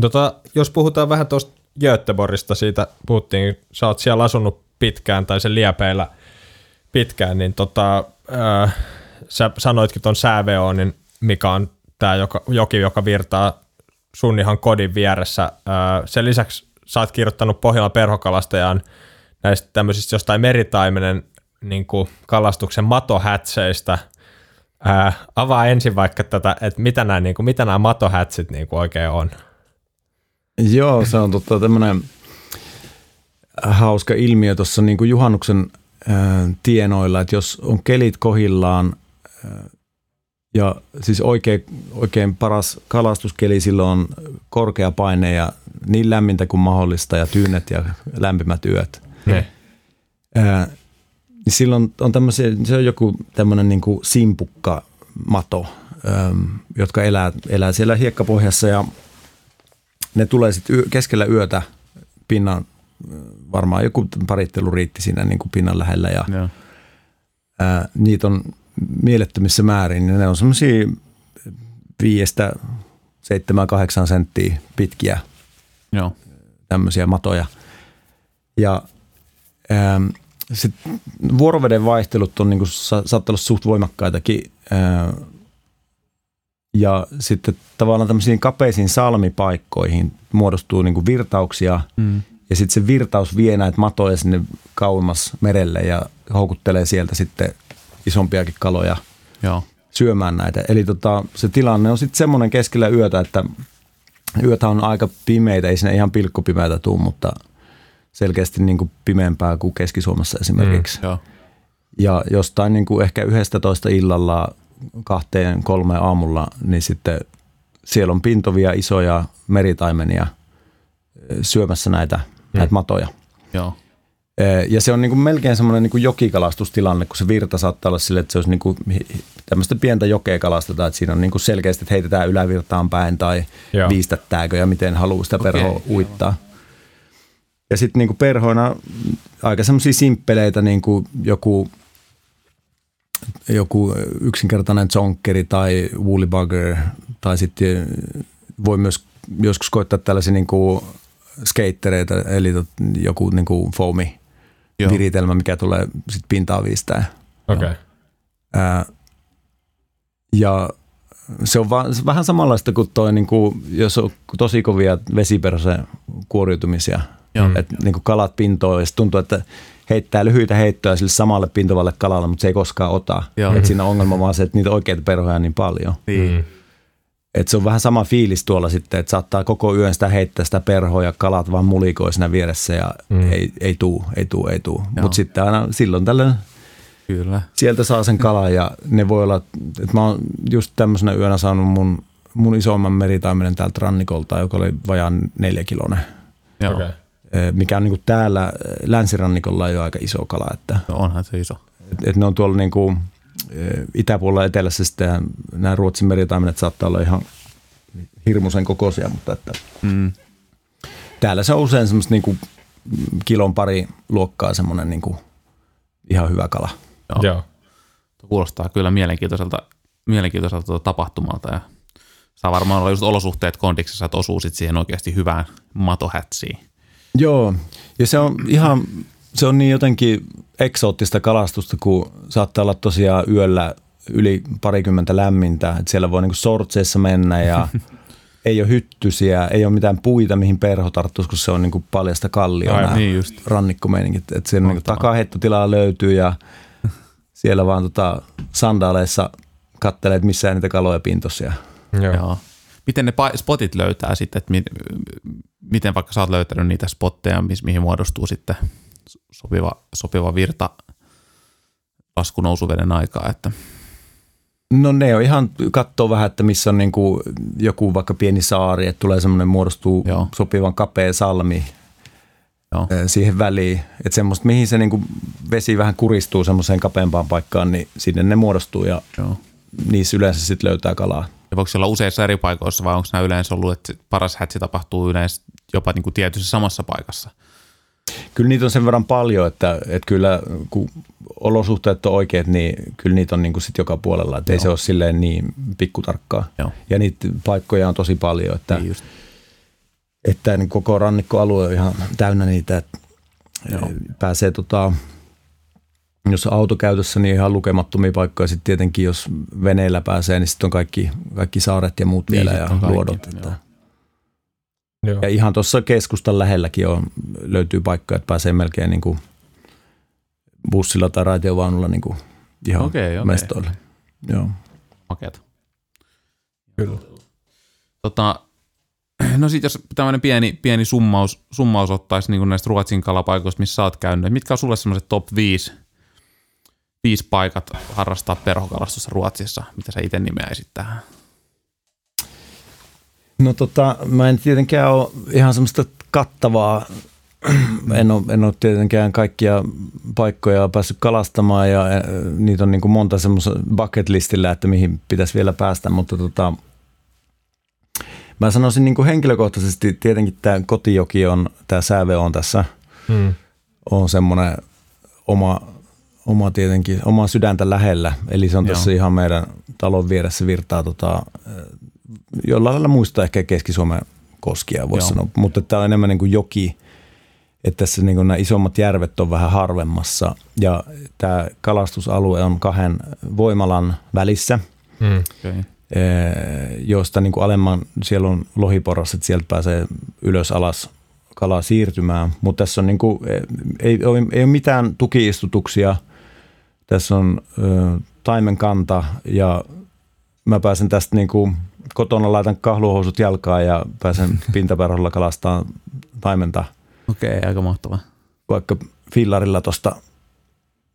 Tota, jos puhutaan vähän tuosta Göteborgista, siitä puhuttiin, sä oot siellä asunut pitkään tai sen liepeillä pitkään, niin tota, äh, sä sanoitkin tuon Säveonin, mikä on tämä joki, joka virtaa sun ihan kodin vieressä. Äh, sen lisäksi sä oot kirjoittanut Pohjolan perhokalastajan näistä tämmöisistä jostain meritaimenen niin kalastuksen matohätseistä. Ää, avaa ensin vaikka tätä, että mitä nämä, niin kuin, mitä nämä matohätsit niin kuin oikein on. Joo, se on totta tämmöinen hauska ilmiö tuossa niin kuin juhannuksen ää, tienoilla, että jos on kelit kohillaan ää, ja siis oikein, oikein paras kalastuskeli silloin on korkea paine ja niin lämmintä kuin mahdollista ja tyynet ja lämpimät yöt. Ne. Ää, niin silloin on tämmöisiä, se on joku tämmöinen niin kuin simpukka mato, jotka elää, elää siellä hiekkapohjassa ja ne tulee sitten keskellä yötä pinnan, varmaan joku parittelu riitti siinä niin kuin pinnan lähellä ja, ja. Ää, niitä on mielettömissä määrin. Niin ne on semmoisia viiestä, seitsemän, kahdeksan senttiä pitkiä Joo. tämmöisiä matoja. Ja ähm, sit vuoroveden vaihtelut on niinku, sa- saattaa olla suht voimakkaitakin. Ja sitten tavallaan tämmöisiin kapeisiin salmipaikkoihin muodostuu niinku virtauksia. Mm. Ja sitten se virtaus vie näitä matoja sinne kauemmas merelle ja houkuttelee sieltä sitten isompiakin kaloja Joo. syömään näitä. Eli tota, se tilanne on sitten semmoinen keskellä yötä, että yötä on aika pimeitä, ei sinne ihan pilkkopimeitä tule, mutta selkeästi niin kuin pimeämpää kuin Keski-Suomessa esimerkiksi. Mm, ja jostain niin kuin ehkä 11 illalla kahteen kolmeen aamulla, niin sitten siellä on pintovia isoja meritaimenia syömässä näitä, mm. näitä matoja. Joo. Ja se on niin kuin melkein semmoinen niin kuin jokikalastustilanne, kun se virta saattaa olla sille, että se olisi niin kuin tämmöistä pientä jokea kalastetaan, että siinä on niin kuin selkeästi, että heitetään ylävirtaan päin tai Joo. viistättääkö ja miten haluaa sitä perhoa okay, uittaa. Ja sitten niin kuin perhoina aika semmoisia simppeleitä, niin kuin joku, joku yksinkertainen zonkkeri tai woolly tai sitten voi myös joskus koittaa tällaisia niin kuin skatereita, eli joku niin kuin foami Joo. viritelmä, mikä tulee sit pintaa viistää. Okei. Okay. ja se on vaan, vähän samanlaista kuin toi, niin kuin, jos on tosi kovia vesiperhosen kuoriutumisia, että niin kuin kalat pintoon ja tuntuu, että heittää lyhyitä heittoja sille samalle pintovalle kalalle, mutta se ei koskaan ota. Et siinä on ongelma vaan se, että niitä oikeita perhoja on niin paljon. Niin. Mm. Et se on vähän sama fiilis tuolla sitten, että saattaa koko yön sitä heittää sitä perhoa ja kalat vaan mulikoi siinä vieressä ja mm. ei, ei tuu, ei tuu, ei tuu. Mutta sitten aina silloin tällöin Kyllä. sieltä saa sen kalan ja ne voi olla, että mä oon just tämmöisenä yönä saanut mun, mun isomman meritaimenen täältä rannikolta, joka oli vajaan neljä. Joo. Okay. Mikä on niin täällä länsirannikolla jo aika iso kala. Että, no onhan se iso. Et, et ne on tuolla niin kuin, itäpuolella etelässä sitten nämä Ruotsin meritaimenet saattaa olla ihan hirmuisen kokoisia, mutta että mm. täällä se on usein semmoista niin kuin kilon pari luokkaa semmoinen niin kuin ihan hyvä kala. Joo. Joo. Kuulostaa kyllä mielenkiintoiselta, mielenkiintoiselta tuota tapahtumalta ja saa varmaan olla just olosuhteet kondiksessa, että osuu sitten siihen oikeasti hyvään matohätsiin. Joo, ja se on ihan se on niin jotenkin eksoottista kalastusta, kun saattaa olla tosiaan yöllä yli parikymmentä lämmintä, että siellä voi niinku sortseissa mennä ja ei ole hyttysiä, ei ole mitään puita, mihin perho tarttuisi, kun se on niinku paljasta kallioa niin just. rannikkomeiningit. Että siellä niinku takaheittotilaa löytyy ja siellä vaan tota sandaaleissa kattelee, että missä niitä kaloja pintosia. Joo. Joo. Miten ne spotit löytää sitten, että miten vaikka sä oot löytänyt niitä spotteja, mihin muodostuu sitten sopiva, sopiva virta laskunousuveden aikaa. Että. No ne on ihan, katsoo vähän, että missä on niin kuin joku vaikka pieni saari, että tulee semmoinen, muodostuu Joo. sopivan kapea salmi Joo. eh, siihen väliin. Että semmoista, mihin se niin kuin vesi vähän kuristuu semmoiseen kapeampaan paikkaan, niin sinne ne muodostuu ja Joo. niissä yleensä sitten löytää kalaa. Ja voiko se olla useissa eri paikoissa vai onko nämä yleensä ollut, että paras hätsi tapahtuu yleensä jopa niin kuin tietyssä samassa paikassa? Kyllä niitä on sen verran paljon, että, että kyllä kun olosuhteet on oikeat, niin kyllä niitä on niin kuin sit joka puolella. Että ei se ole silleen niin pikkutarkkaa. Joo. Ja niitä paikkoja on tosi paljon, että, Niin just. että niin koko rannikkoalue on ihan täynnä niitä. Että Joo. pääsee tota, jos on autokäytössä, niin ihan lukemattomia paikkoja. Sitten tietenkin, jos veneellä pääsee, niin sitten on kaikki, kaikki saaret ja muut Niin, vielä ja kaikki, luodot. joo. Että. Joo. Ja ihan tuossa keskustan lähelläkin on, löytyy paikkoja, että pääsee melkein niin kuin bussilla tai raitiovaunulla niin kuin ihan Okei, okei. mestoille. Joo. Makeata. Kyllä. Tota, no sit jos tämmöinen pieni, pieni summaus, summaus ottaisi niin näistä Ruotsin kalapaikoista, missä sä oot käynyt, mitkä on sulle semmoiset top 5, viisi paikat harrastaa perhokalastusta Ruotsissa, mitä sä itse nimeäisit tähän? No tota, mä en tietenkään ole ihan semmoista kattavaa, en ole, en ole tietenkään kaikkia paikkoja päässyt kalastamaan ja niitä on niin kuin monta semmoista bucket listillä, että mihin pitäisi vielä päästä, mutta tota, mä sanoisin niin kuin henkilökohtaisesti tietenkin tämä kotijoki on, tämä sääve on tässä, Mm. on semmoinen oma, oma tietenkin, oma sydäntä lähellä, eli se on Joo. tässä ihan meidän talon vieressä virtaa tota, äh, jollain lailla muistaa ehkä Keski-Suomen koskia, voisi Joo. sanoa, mutta tämä on enemmän niin kuin joki, että tässä niin kuin nämä isommat järvet on vähän harvemmassa ja tämä kalastusalue on kahden voimalan välissä, Mm. Okay. eh, josta niin kuin alemman, siellä on lohiporras, että sieltä pääsee ylös alas kalaa siirtymään, mutta tässä on niin kuin, eh, ei, ole, ei ole mitään tukiistutuksia, tässä on ö, taimenkanta ja mä pääsen tästä niin kuin, kotona laitan kahluhousut jalkaan ja pääsen pintaperholla kalastaa taimenta Okei, okay, aika mahtavaa. vaikka fillarilla tuosta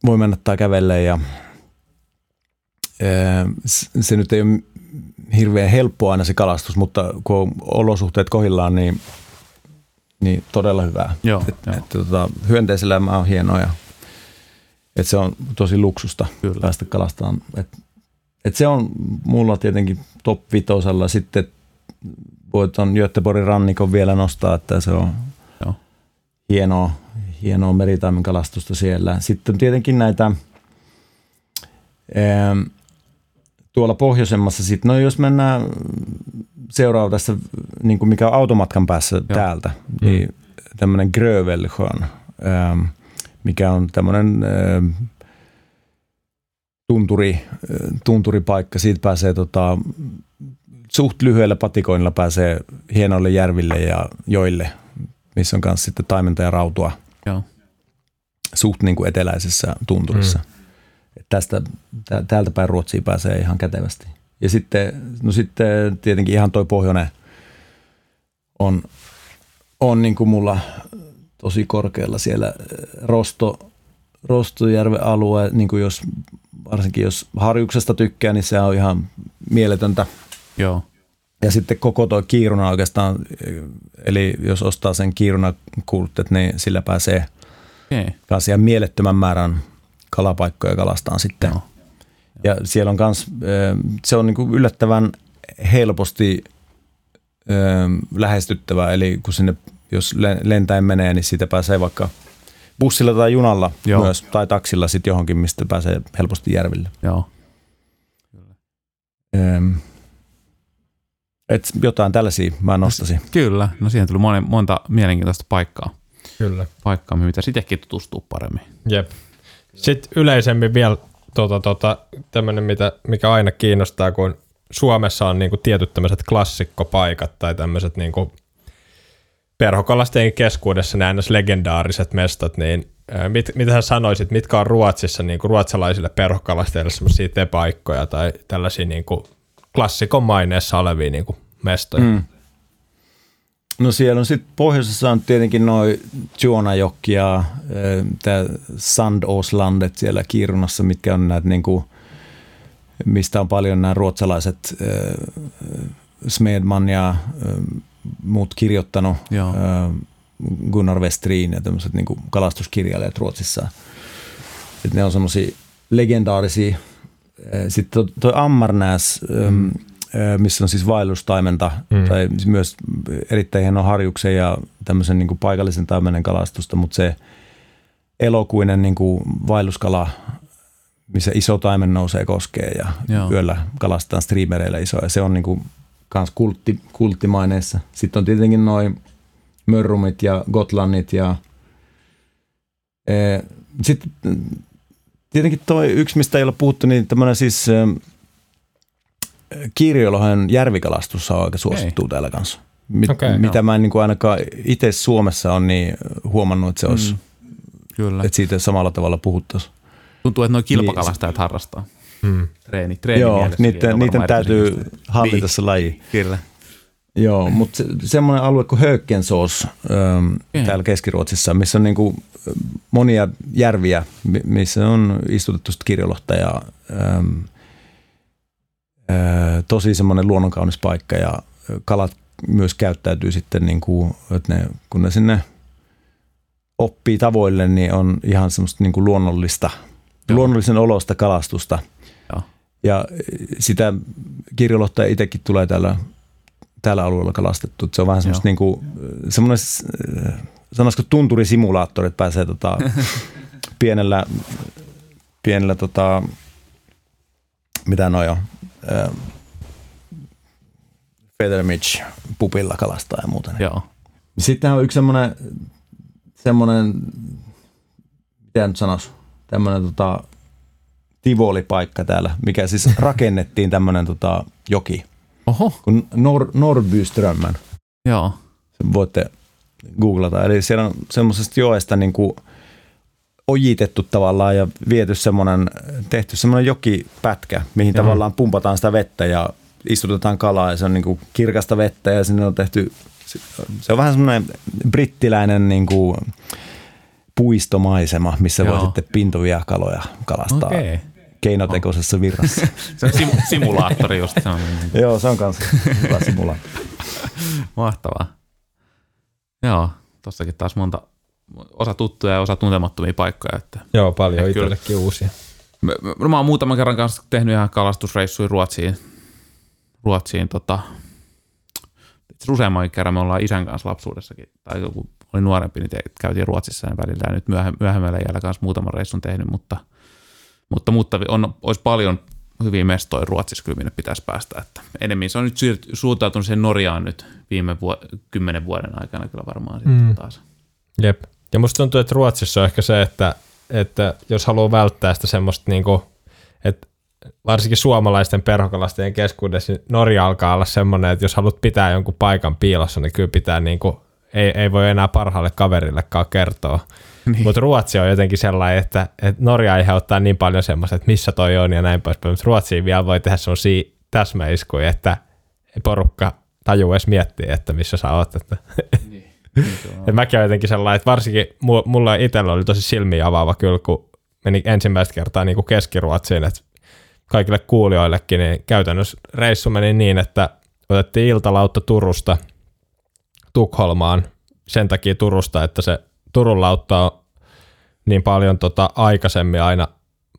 voi mennä tai kävelle ja se nyt ei ole hirveän helppoa aina se kalastus, mutta kun on olosuhteet kohillaan, niin, niin todella hyvää. Joo, Et, joo. et, tota, hyönteiselämä on hienoa ja et se on tosi luksusta Kyllä. päästä kalastamaan. Et, et se on mulla tietenkin top vitosella. Sitten voi tuon Göteborgin rannikon vielä nostaa, että se on Joo. hienoa, hienoa meritaimen kalastusta siellä. Sitten tietenkin näitä tuolla pohjoisemmassa, sit, no jos mennään seuraava tässä, niin kuin mikä on automatkan päässä Joo. täältä, niin tämmöinen Grövelsjön, em, mikä on tämmöinen em, tunturi, tunturipaikka. Siitä pääsee tota, suht lyhyellä patikoinnilla pääsee hienoille järville ja joille, missä on myös sitten taimenta ja rautua Joo. suht niin kuin eteläisessä tunturissa. Mm. Tästä, tä, täältä päin Ruotsiin pääsee ihan kätevästi. Ja sitten, no sitten tietenkin ihan toi pohjoinen on, on niin kuin mulla tosi korkealla siellä eh, Rosto, Rostojärven alue, niin kuin jos, varsinkin jos harjuksesta tykkää, niin se on ihan mieletöntä. Joo. Ja sitten koko tuo kiiruna oikeastaan, eli jos ostaa sen kiiruna kulttet, niin sillä pääsee kanssa ihan mielettömän määrän kalapaikkoja kalastaan sitten. Joo. Ja siellä on kans, se on niinku yllättävän helposti lähestyttävä, eli kun sinne, jos le- lentäen menee, niin siitä pääsee vaikka bussilla tai junalla Joo. myös, tai taksilla sitten johonkin, mistä pääsee helposti järville. Joo. Öm, Et jotain tällaisia mä nostasin. Kyllä. No siihen tuli monen, monta mielenkiintoista paikkaa. Kyllä. Paikkaa, mitä sittenkin tutustuu paremmin. Jep. Sitten yleisemmin vielä tota, tota, tämmöinen, mitä, mikä aina kiinnostaa, kun Suomessa on niinku tietyt tämmöiset klassikkopaikat tai tämmöiset niinku perhokalastajien keskuudessa nämä legendaariset mestat, niin mit, mitä sä sanoisit, mitkä on Ruotsissa niinku ruotsalaisille perhokalastajille semmoisia tepaikkoja tai tällaisia niinku klassikon maineessa olevia niinku mestoja? Mm. No siellä on sitten pohjoisessa on tietenkin noin Juonajokki ja tämä Sandoslandet siellä Kiirunassa, mitkä on näitä niinku, mistä on paljon nämä ruotsalaiset äh, Smedman ja muut kirjoittanut. Joo. Äh, Gunnar Westrin ja tämmöiset niinku kalastuskirjailijat Ruotsissa. Et ne on semmoisia legendaarisia. Sitten toi, Ammarnäs, mm missä on siis vaellustaimenta mm. tai myös erittäin hieno harjuksen ja tämmöisen niin paikallisen taimenen kalastusta, mutta se elokuinen niin vaelluskala, missä iso taimen nousee koskee ja Joo. yöllä kalastetaan streamereillä isoja. Se on niin kuin kans kultti, kulttimaineessa. Sitten on tietenkin noin Mörrumit ja Gotlandit ja e, sitten tietenkin toi yksi, mistä ei ole puhuttu, niin tämmöinen siis Kirjolohen järvikalastus on aika suosittu täällä kanssa. Mit, okay, mitä no. mä en niin kuin ainakaan itse Suomessa on niin huomannut, että se olisi, mm, kyllä. että siitä samalla tavalla puhuttaisiin. Tuntuu, että noin kilpakalastajat niin, harrastaa. Mm. Treeni, treeni Joo, niiden, niiden täytyy hallita niin, se laji. Kyllä. Joo, mutta se, semmoinen alue kuin Hökensoos ähm, täällä Keski-Ruotsissa, missä on niinku monia järviä, missä on istutettu kirjolohta ja ähm, tosi semmoinen luonnonkaunis paikka ja kalat myös käyttäytyy sitten, niin kuin, että ne, kun ne sinne oppii tavoille, niin on ihan semmoista niin kuin luonnollista, Joo. luonnollisen olosta kalastusta. Ja sitä kirjolohta itsekin tulee täällä, täällä alueella kalastettu. Se on vähän semmoista niin kuin, semmoinen, sanoisiko tunturisimulaattori, että pääsee tota, pienellä, pienellä tota, mitä noin on, Feathermich pupilla kalastaa ja muuta. Joo. Sitten on yksi semmoinen, semmoinen mitä nyt sanoisi, tämmöinen tota, tivolipaikka täällä, mikä siis rakennettiin tämmöinen tota, joki. Oho. Kun Nor- Norbyströmmen. Joo. Voitte googlata. Eli siellä on semmoisesta joesta niin kuin – ojitettu tavallaan ja viety semmoinen, tehty semmoinen jokipätkä, mihin Joo. tavallaan pumpataan sitä vettä ja istutetaan kalaa ja se on niin kuin kirkasta vettä ja sinne on tehty, se on vähän semmoinen brittiläinen niin kuin puistomaisema, missä Joo. voi sitten pintuvia kaloja kalastaa. Okay keinotekoisessa virrassa. se on sim- simulaattori just. Se on. Joo, se on kanssa hyvä simulaattori. Mahtavaa. Joo, tossakin taas monta osa tuttuja ja osa tuntemattomia paikkoja. Että Joo, paljon itsellekin uusia. Mä, mä, mä oon muutaman kerran kanssa tehnyt ihan kalastusreissuja Ruotsiin. Ruotsiin tota, useamman kerran me ollaan isän kanssa lapsuudessakin, tai kun oli nuorempi, niin te, käytiin Ruotsissa ja välillä ja nyt myöhemmällä jäällä kanssa muutaman reissun tehnyt, mutta, mutta, mutta on, olisi paljon hyviä mestoja Ruotsissa, kyllä minne pitäisi päästä. Että enemmän se on nyt suuntautunut sen Norjaan nyt viime vuo, kymmenen vuoden aikana kyllä varmaan sitten mm. taas. Jep. Ja musta tuntuu, että Ruotsissa on ehkä se, että, että jos haluaa välttää sitä semmoista, niin kuin, että varsinkin suomalaisten perhokalastajien keskuudessa, niin Norja alkaa olla semmoinen, että jos haluat pitää jonkun paikan piilossa, niin kyllä pitää niin kuin, ei, ei voi enää parhaalle kaverillekaan kertoa. Niin. Mutta Ruotsi on jotenkin sellainen, että, että Norja aiheuttaa niin paljon semmoista, että missä toi on ja näin poispäin, mutta Ruotsiin vielä voi tehdä semmoisia täsmäiskuja, että porukka tajuu edes miettiä, että missä sä oot. Että. Niin. Et mäkin olen jotenkin sellainen, että varsinkin mulla itsellä oli tosi silmiä avaava kyllä, kun meni ensimmäistä kertaa niin kuin Keski-Ruotsiin, että kaikille kuulijoillekin, niin käytännössä reissu meni niin, että otettiin iltalautta Turusta Tukholmaan sen takia Turusta, että se Turun lautta on niin paljon tota aikaisemmin aina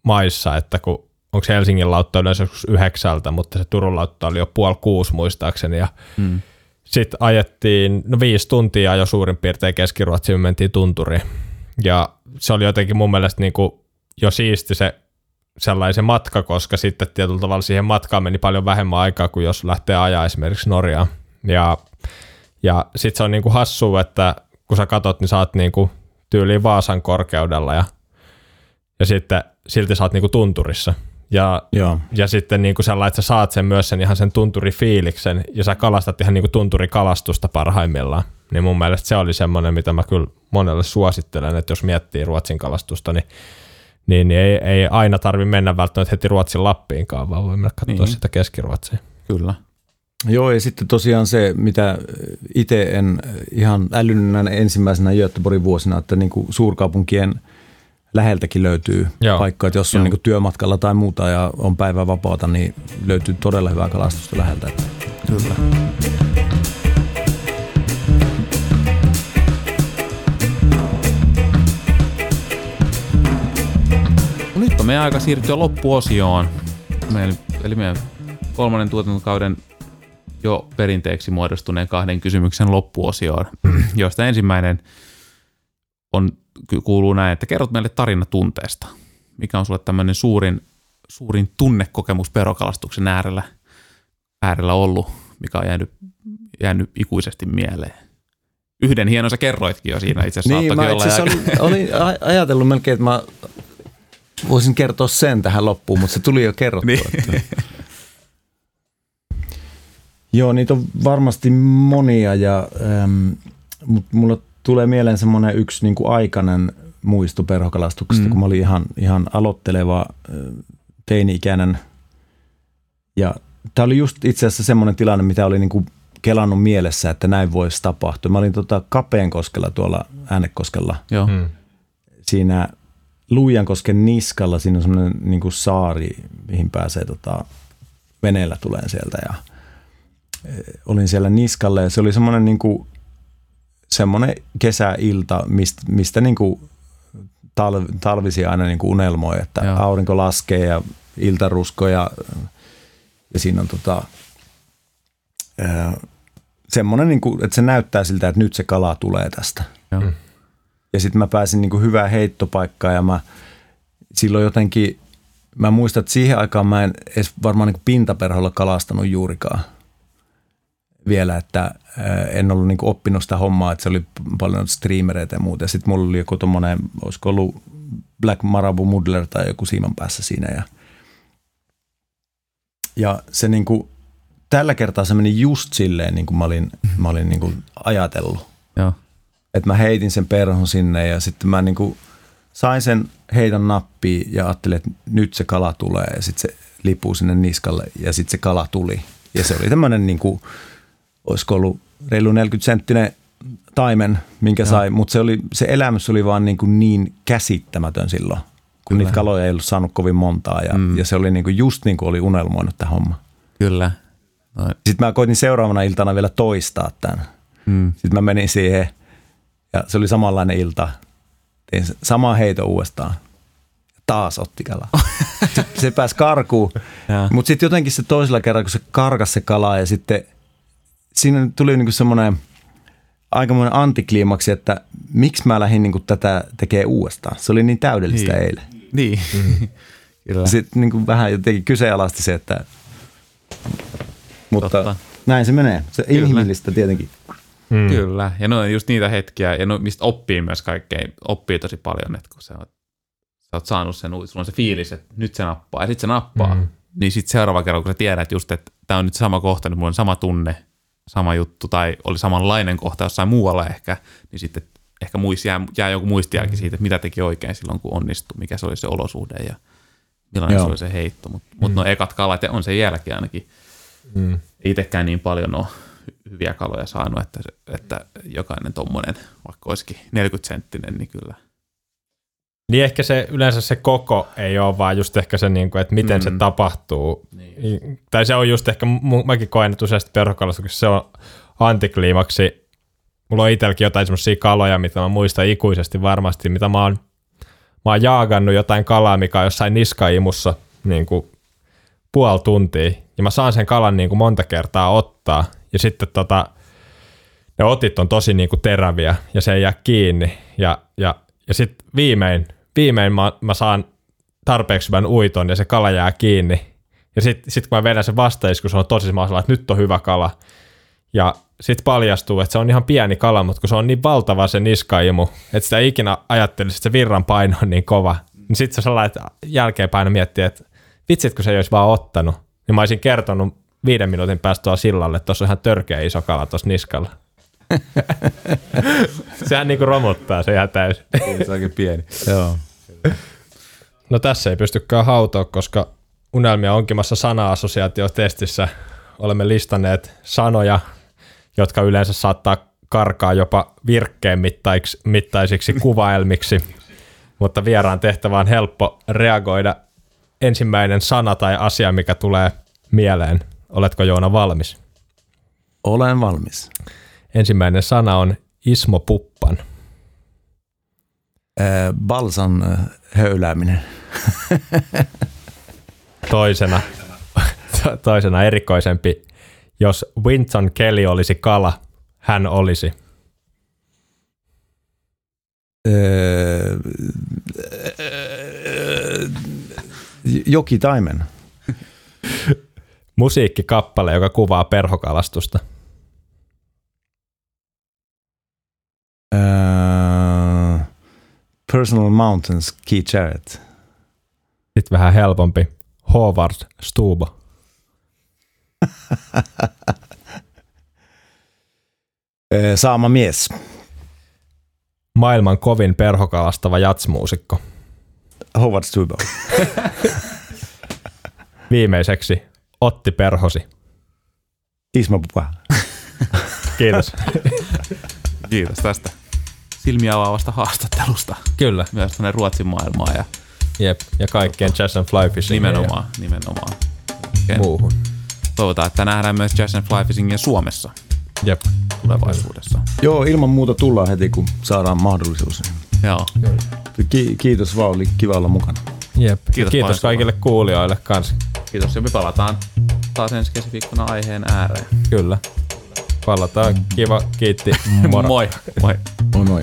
maissa, että kun onko Helsingin lautta yleensä yhdeksältä, mutta se Turun lautta oli jo puoli kuusi muistaakseni ja mm sitten ajettiin, no viisi tuntia jo suurin piirtein Keski-Ruotsiin, mentiin tunturiin. Ja se oli jotenkin mun mielestä niin kuin jo siisti se sellaisen matka, koska sitten tietyllä tavalla siihen matkaan meni paljon vähemmän aikaa kuin jos lähtee ajaa esimerkiksi Norjaan. Ja, ja sitten se on niin kuin hassu, että kun sä katot, niin sä oot niin kuin tyyliin Vaasan korkeudella ja, ja sitten silti sä oot niin kuin tunturissa. Ja, Joo. ja sitten niin kuin sellainen, että sä saat sen myös sen ihan sen tunturifiiliksen ja sä kalastat ihan niin kuin tunturikalastusta parhaimmillaan. Niin mun mielestä se oli semmoinen, mitä mä kyllä monelle suosittelen, että jos miettii Ruotsin kalastusta, niin, niin, niin ei, ei aina tarvi mennä välttämättä heti Ruotsin Lappiinkaan, vaan voi mennä katsoa niin. sitä Keski-Ruotsia. Kyllä. Joo, ja sitten tosiaan se, mitä itse en ihan älynnä ensimmäisenä Göteborgin vuosina, että niin kuin suurkaupunkien läheltäkin löytyy Joo. paikkoja, että jos on niin kuin työmatkalla tai muuta ja on päivä vapaata, niin löytyy todella hyvää kalastusta läheltä. Kyllä. No nyt on meidän aika siirtyä loppuosioon. Meillä, eli meidän kolmannen tuotantokauden jo perinteeksi muodostuneen kahden kysymyksen loppuosioon, joista ensimmäinen on, kuuluu näin, että kerrot meille tarina tunteesta. Mikä on sulle tämmöinen suurin, suurin tunnekokemus perokalastuksen äärellä, äärellä ollut, mikä on jäänyt, jäänyt ikuisesti mieleen? Yhden hienon sä kerroitkin jo siinä itse asiassa. Niin, mä itse asiassa olin, olin ajatellut melkein, että mä voisin kertoa sen tähän loppuun, mutta se tuli jo kerrottua. Niin. Joo, niitä on varmasti monia, ja, ähm, mutta mulla tulee mieleen semmoinen yksi niin kuin aikainen muisto perhokalastuksesta, mm. kun mä olin ihan, ihan aloitteleva teini-ikäinen. Ja tämä oli just itse asiassa semmoinen tilanne, mitä oli niin kuin kelannut mielessä, että näin voisi tapahtua. Mä olin tota Kapeenkoskella tuolla Äänekoskella. Joo. Mm. Siinä Luijankosken niskalla, siinä on semmoinen niin kuin saari, mihin pääsee tota, veneellä tulee sieltä ja – olin siellä niskalla ja se oli semmoinen niin kuin, semmoinen kesäilta, mistä, mistä niin kuin talv, talvisi aina niin kuin unelmoi, että Joo. aurinko laskee ja iltarusko ja, ja siinä on tota, semmoinen, niin kuin, että se näyttää siltä, että nyt se kala tulee tästä. Joo. Mm. Ja sitten mä pääsin niin kuin hyvään heittopaikkaan ja mä silloin jotenkin, mä muistan, että siihen aikaan mä en edes varmaan niin pintaperholla kalastanut juurikaan vielä, että en ollut niin oppinut sitä hommaa, että se oli paljon streamereita ja muuta. Sitten mulla oli joku tommonen, olisiko ollut Black Marabu Muddler tai joku siiman päässä siinä. Ja, ja se niin kuin, tällä kertaa se meni just silleen, niin kuin mä olin, mä olin niin kuin ajatellut. Joo. Että mä heitin sen perhon sinne ja sitten mä niin kuin sain sen heiton nappiin ja ajattelin, että nyt se kala tulee ja sitten se lipuu sinne niskalle ja sitten se kala tuli. Ja se oli tämmöinen niin kuin, olisiko ollut reilu 40 senttinen taimen, minkä Joo. sai, mutta se, oli, se elämys oli vaan niin, kuin niin käsittämätön silloin, kun Kyllä. niitä kaloja ei ollut saanut kovin montaa ja, mm. ja se oli niin kuin just niin kuin oli unelmoinut tämä homma. Kyllä. No. Sitten mä koitin seuraavana iltana vielä toistaa tämän. Mm. Sitten mä menin siihen ja se oli samanlainen ilta. Tein sama heito uudestaan. Taas otti kalaa. se, se pääsi karkuun. Mutta sitten jotenkin se toisella kerralla, kun se karkas se kala ja sitten – siinä tuli niinku semmoinen aikamoinen antikliimaksi, että miksi mä lähdin niinku tätä tekee uudestaan. Se oli niin täydellistä niin. eilen. Niin. Mm. Kyllä. Sitten niinku vähän jotenkin kyseenalaisti se, että mutta Totta. näin se menee. Se Kyllä. inhimillistä tietenkin. Mm. Kyllä, ja ne on just niitä hetkiä, ja no, mistä oppii myös kaikkein, oppii tosi paljon, että kun sä oot, sä oot saanut sen, sulla on se fiilis, että nyt se nappaa, ja sitten se nappaa, mm. niin sitten seuraava kerran, kun sä tiedät just, että tämä on nyt sama kohta, niin mulla on sama tunne, sama juttu tai oli samanlainen kohta jossain muualla ehkä, niin sitten ehkä muist, jää, jää joku muistijälki siitä, että mitä teki oikein silloin, kun onnistui, mikä se oli se olosuhde ja millainen Joo. se oli se heitto. Mutta mm. mut no ekat kalat on sen jälkeen ainakin. Mm. Itsekään niin paljon ole hyviä kaloja saanut, että, että jokainen tuommoinen, vaikka olisikin 40 senttinen, niin kyllä niin ehkä se yleensä se koko ei ole, vaan just ehkä se, niin kuin, että miten mm. se tapahtuu. Niin. Tai se on just ehkä, mäkin koen, että useasti perhokalastuksessa se on antikliimaksi. Mulla on itselläkin jotain semmoisia kaloja, mitä mä muistan ikuisesti varmasti, mitä mä oon, mä oon jaagannut jotain kalaa, mikä on jossain niskaimussa niin kuin puoli tuntia. Ja mä saan sen kalan niin kuin monta kertaa ottaa. Ja sitten tota, ne otit on tosi niin kuin teräviä ja se ei jää kiinni. Ja, ja ja sitten viimein, viimein mä, mä saan tarpeeksi hyvän uiton ja se kala jää kiinni. Ja sitten sit kun mä vedän sen vastaisku, se on tosi semmoisella, että nyt on hyvä kala. Ja sitten paljastuu, että se on ihan pieni kala, mutta kun se on niin valtava se niskaimu, että sitä ikinä ajattelisi, että se virran paino on niin kova, niin sitten se sellainen, että jälkeenpäin miettii, että vitsit, kun se ei olisi vaan ottanut, niin mä olisin kertonut viiden minuutin päästä tuolla sillalle, että tuossa on ihan törkeä iso kala tuossa niskalla. Sehän niinku romuttaa se ihan täysin. Se onkin pieni. Joo. No tässä ei pystykään hautoa, koska unelmia onkimassa sana-assosiaatiotestissä olemme listanneet sanoja, jotka yleensä saattaa karkaa jopa virkkeen mittaiksi, mittaisiksi kuvaelmiksi, mutta vieraan tehtävä on helppo reagoida ensimmäinen sana tai asia, mikä tulee mieleen. Oletko Joona valmis? Olen valmis. Ensimmäinen sana on Ismo Puppan. Äh, balsan höylääminen. Toisena, toisena erikoisempi. Jos Winton Kelly olisi kala, hän olisi. Öö, jokitaimen. Musiikkikappale, joka kuvaa perhokalastusta. Öö, Personal Mountains, Keith Jarrett. Sitten vähän helpompi. Howard Stubo. Öö, Saama mies. Maailman kovin perhokalastava jatsmuusikko. Howard Stubo. Viimeiseksi Otti Perhosi. Isma Pupa. Kiitos. Kiitos tästä silmiä avaavasta haastattelusta Kyllä. myös tänne Ruotsin maailmaan ja Jep. Ja kaikkien Jazz and Fly Fishing nimenomaan, nimenomaan. ja muuhun. Toivotaan, että nähdään myös Jazz and Fly Fishingia Suomessa Jep. tulevaisuudessa. Joo, ilman muuta tullaan heti, kun saadaan mahdollisuus. Joo. Ki- kiitos vaan, oli kiva olla mukana. Jep. Kiitos Kiitos, paljon kaikille kuulijoille kanssa. Kiitos ja me palataan taas ensi keskiviikkona aiheen ääreen. Kyllä. Palataan. Kiva. Kiitti. Moro. Moi. Moi. Moi moi.